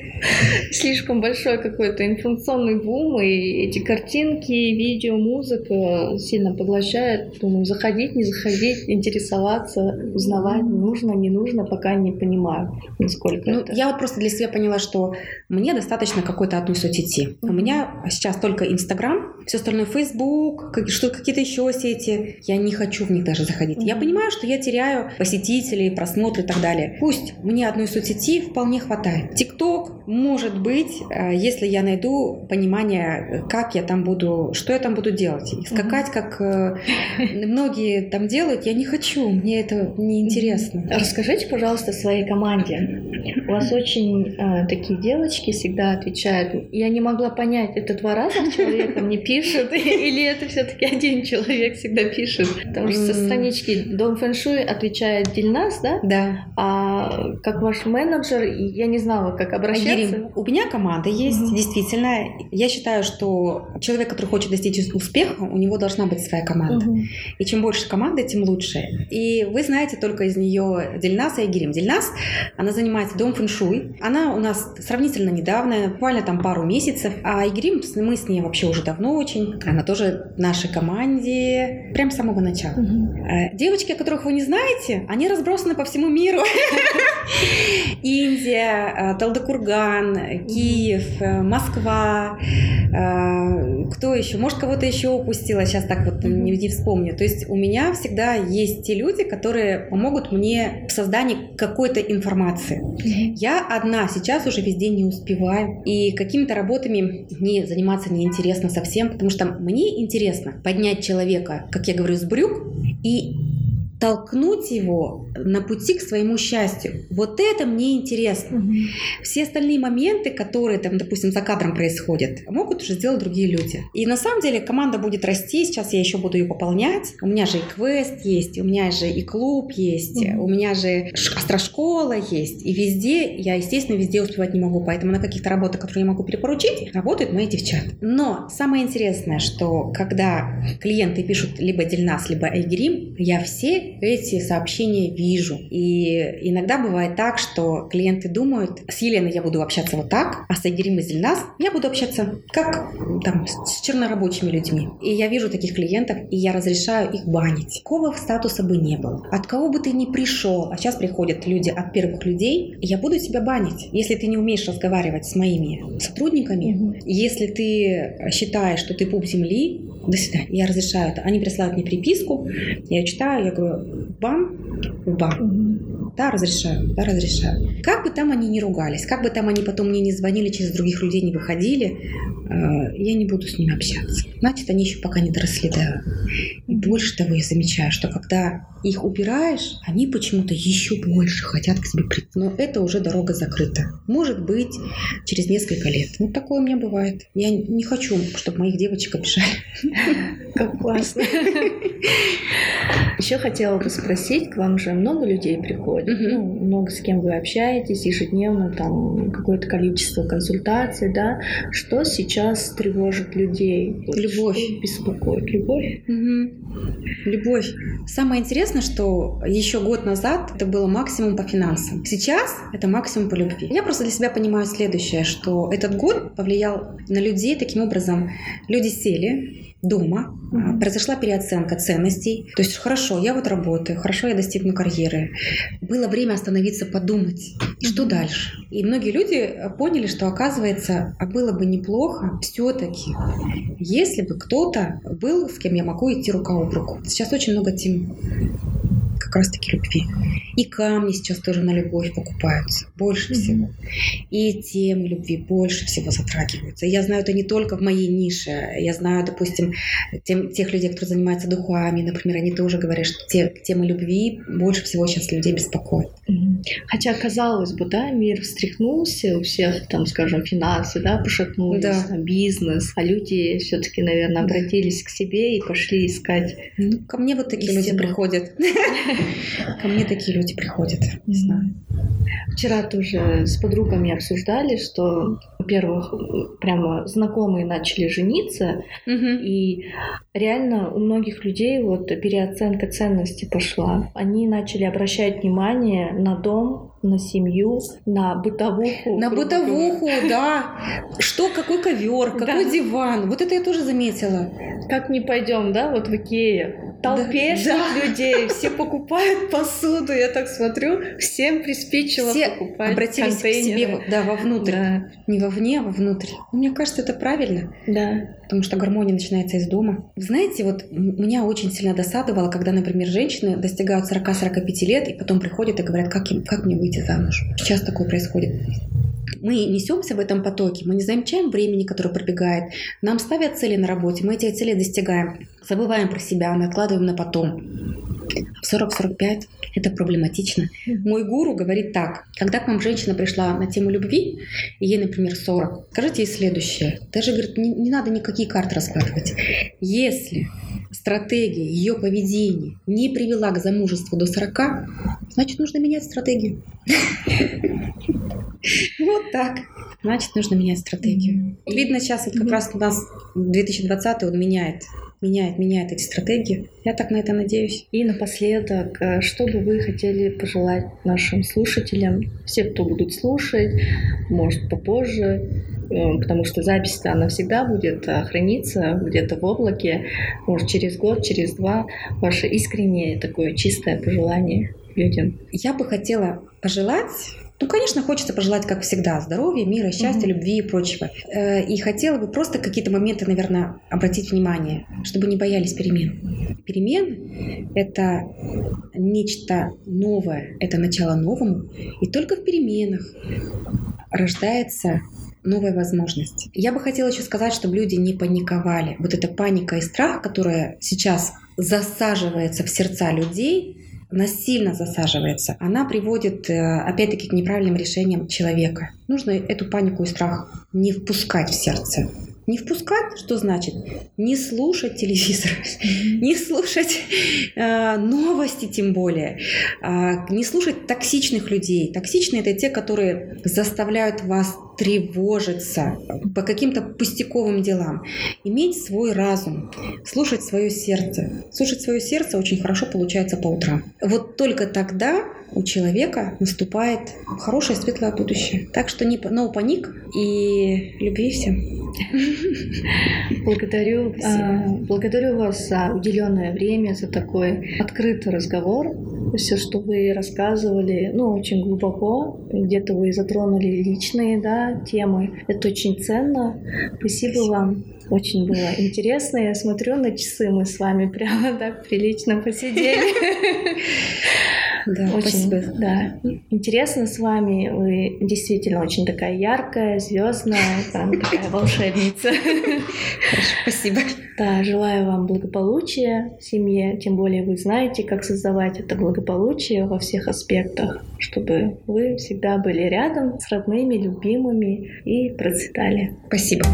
Слишком большой какой-то информационный бум, и эти картинки, видео, музыка сильно поглощают. Думаю, заходить, не заходить, интересоваться, узнавать, нужно, не нужно, пока не понимаю, насколько ну, это. Я вот просто для себя поняла, что мне достаточно какой-то одной соцсети. У меня сейчас только Инстаграм, все остальное Фейсбук, что какие-то еще сети. Я не хочу в них даже заходить. Я понимаю, что я теряю посетителей, просмотры и так далее. Пусть мне одной соцсети вполне хватает. ТикТок, может быть, э, если я найду понимание, как я там буду, что я там буду делать. Скакать, как э, многие там делают, я не хочу. Мне это не интересно. Расскажите, пожалуйста, своей команде. У вас очень э, такие девочки всегда отвечают. Я не могла понять, это два раза человека мне пишет, или это все-таки один человек всегда пишет. Потому что со странички Дом Фэншуй отвечает Дильнас, да? Да. А как ваш менеджер, я не знала, как обращаться. У меня команда есть, угу. действительно. Я считаю, что человек, который хочет достичь успеха, у него должна быть своя команда. Угу. И чем больше команды, тем лучше. И вы знаете только из нее Дильнас и Агирим. Дильнас, она занимается Дом Фэншуй. Она у нас сравнительно недавно, буквально там пару месяцев. А Игрим, мы с ней вообще уже давно очень. Она тоже в нашей команде прям с самого начала. Угу. Девочки, которых вы не знаете, они разбросаны по всему миру. Индия, э, Талдыкурган, Киев, э, Москва. Кто еще? Может, кого-то еще упустила, сейчас так вот не, вспомню. То есть у меня всегда есть те люди, которые помогут мне в создании какой-то информации. Я одна сейчас уже везде не успеваю. И какими-то работами мне заниматься неинтересно совсем, потому что мне интересно поднять человека, как я говорю, с брюк и толкнуть его на пути к своему счастью. Вот это мне интересно. Угу. Все остальные моменты, которые там, допустим, за кадром происходят, могут уже сделать другие люди. И на самом деле команда будет расти. Сейчас я еще буду ее пополнять. У меня же и квест есть, у меня же и клуб есть, угу. у меня же астрошкола есть. И везде, я, естественно, везде успевать не могу. Поэтому на каких-то работах, которые я могу перепоручить, работают мои девчата. Но самое интересное, что когда клиенты пишут либо Дельнас, либо Айгерим, я все эти сообщения вижу. И иногда бывает так, что клиенты думают, с Еленой я буду общаться вот так, а с Айгерим из Зельнас я буду общаться как там с чернорабочими людьми. И я вижу таких клиентов, и я разрешаю их банить. Какого статуса бы не было, от кого бы ты ни пришел, а сейчас приходят люди от первых людей, я буду тебя банить. Если ты не умеешь разговаривать с моими сотрудниками, угу. если ты считаешь, что ты пуп земли, до свидания, я разрешаю это. Они присылают мне приписку, я читаю, я говорю, бам, бам. Да, разрешаю, да, разрешаю. Как бы там они не ругались, как бы там они потом мне не звонили, через других людей не выходили, э, я не буду с ними общаться. Значит, они еще пока не доросли до... И больше того, я замечаю, что когда их убираешь, они почему-то еще больше хотят к тебе прийти. Но это уже дорога закрыта. Может быть, через несколько лет. Ну, такое у меня бывает. Я не хочу, чтобы моих девочек обижали. Как классно. Еще хотела бы спросить, к вам же много людей приходит, ну, много с кем вы общаетесь ежедневно, там какое-то количество консультаций, да? Что сейчас тревожит людей? Любовь. Что беспокоит? Любовь? Любовь. Самое интересное, что еще год назад это было максимум по финансам. Сейчас это максимум по любви. Я просто для себя понимаю следующее, что этот год повлиял на людей таким образом. Люди сели, дома, mm-hmm. произошла переоценка ценностей. То есть хорошо, я вот работаю, хорошо, я достигну карьеры. Было время остановиться, подумать, и что дальше. И многие люди поняли, что оказывается, а было бы неплохо все-таки, если бы кто-то был, с кем я могу идти рука об руку. Сейчас очень много тем как раз-таки любви. И камни сейчас тоже на любовь покупаются больше mm-hmm. всего. И темы любви больше всего затрагиваются. я знаю это не только в моей нише. Я знаю, допустим, тем, тех людей, которые занимаются духами, например, они тоже говорят, что те, темы любви больше всего сейчас людей беспокоят. Mm-hmm. Хотя, казалось бы, да, мир встряхнулся, у всех, там, скажем, финансы, да, пошатнулись, да. бизнес, а люди все-таки, наверное, обратились к себе и пошли искать. Ну, ко мне вот такие люди приходят. Ко мне такие люди приходят, не знаю. Вчера тоже с подругами обсуждали, что, во-первых, прямо знакомые начали жениться, угу. и реально у многих людей вот переоценка ценностей пошла. Они начали обращать внимание на дом, на семью, на бытовуху. На бытовуху, да. Что, какой ковер, какой да. диван. Вот это я тоже заметила. Как не пойдем, да, вот в Икее толпешных да. людей, все покупают посуду, я так смотрю, всем приспичило все покупать обратились контейнеры. к себе, да, вовнутрь, да. не вовне, а вовнутрь. Мне кажется, это правильно. Да. Потому что гармония начинается из дома. Знаете, вот меня очень сильно досадовало, когда, например, женщины достигают 40-45 лет и потом приходят и говорят, как, им, как мне выйти замуж. Сейчас такое происходит мы несемся в этом потоке, мы не замечаем времени, которое пробегает, нам ставят цели на работе, мы эти цели достигаем, забываем про себя, мы откладываем на потом. В 40-45 это проблематично. Мой гуру говорит так, когда к вам женщина пришла на тему любви, и ей, например, 40, скажите ей следующее. Даже, говорит, не, не надо никакие карты раскладывать. Если стратегия ее поведения не привела к замужеству до 40, значит, нужно менять стратегию. Вот так. Значит, нужно менять стратегию. Видно, сейчас вот как раз у нас 2020 он меняет меняет, меняет эти стратегии. Я так на это надеюсь. И напоследок, э, что бы вы хотели пожелать нашим слушателям, все, кто будут слушать, может попозже, э, потому что запись она всегда будет э, храниться где-то в облаке, может через год, через два, ваше искреннее такое чистое пожелание людям. Я бы хотела пожелать ну, конечно, хочется пожелать, как всегда, здоровья, мира, счастья, mm-hmm. любви и прочего. Э, и хотела бы просто какие-то моменты, наверное, обратить внимание, чтобы не боялись перемен. Перемен — это нечто новое, это начало новому. И только в переменах рождается новая возможность. Я бы хотела еще сказать, чтобы люди не паниковали. Вот эта паника и страх, которая сейчас засаживается в сердца людей, насильно засаживается, она приводит, э, опять-таки, к неправильным решениям человека. Нужно эту панику и страх не впускать в сердце. Не впускать, что значит? Не слушать телевизор, не слушать э, новости тем более, э, не слушать токсичных людей. Токсичные это те, которые заставляют вас тревожиться по каким-то пустяковым делам. Иметь свой разум, слушать свое сердце. Слушать свое сердце очень хорошо получается по утрам. Вот только тогда у человека наступает хорошее светлое будущее. Так что не no паник и любви всем. Благодарю, а, благодарю вас за уделенное время, за такой открытый разговор. Все, что вы рассказывали, ну, очень глубоко. Где-то вы затронули личные да, темы. Это очень ценно. Спасибо вам. Очень было интересно. Я смотрю на часы, мы с вами прямо так прилично посидели. Да, очень, спасибо. Да. Интересно с вами. Вы действительно очень такая яркая, звездная, там такая волшебница. Хорошо, спасибо. Да, желаю вам благополучия в семье. Тем более вы знаете, как создавать это благополучие во всех аспектах, чтобы вы всегда были рядом с родными, любимыми и процветали. Спасибо.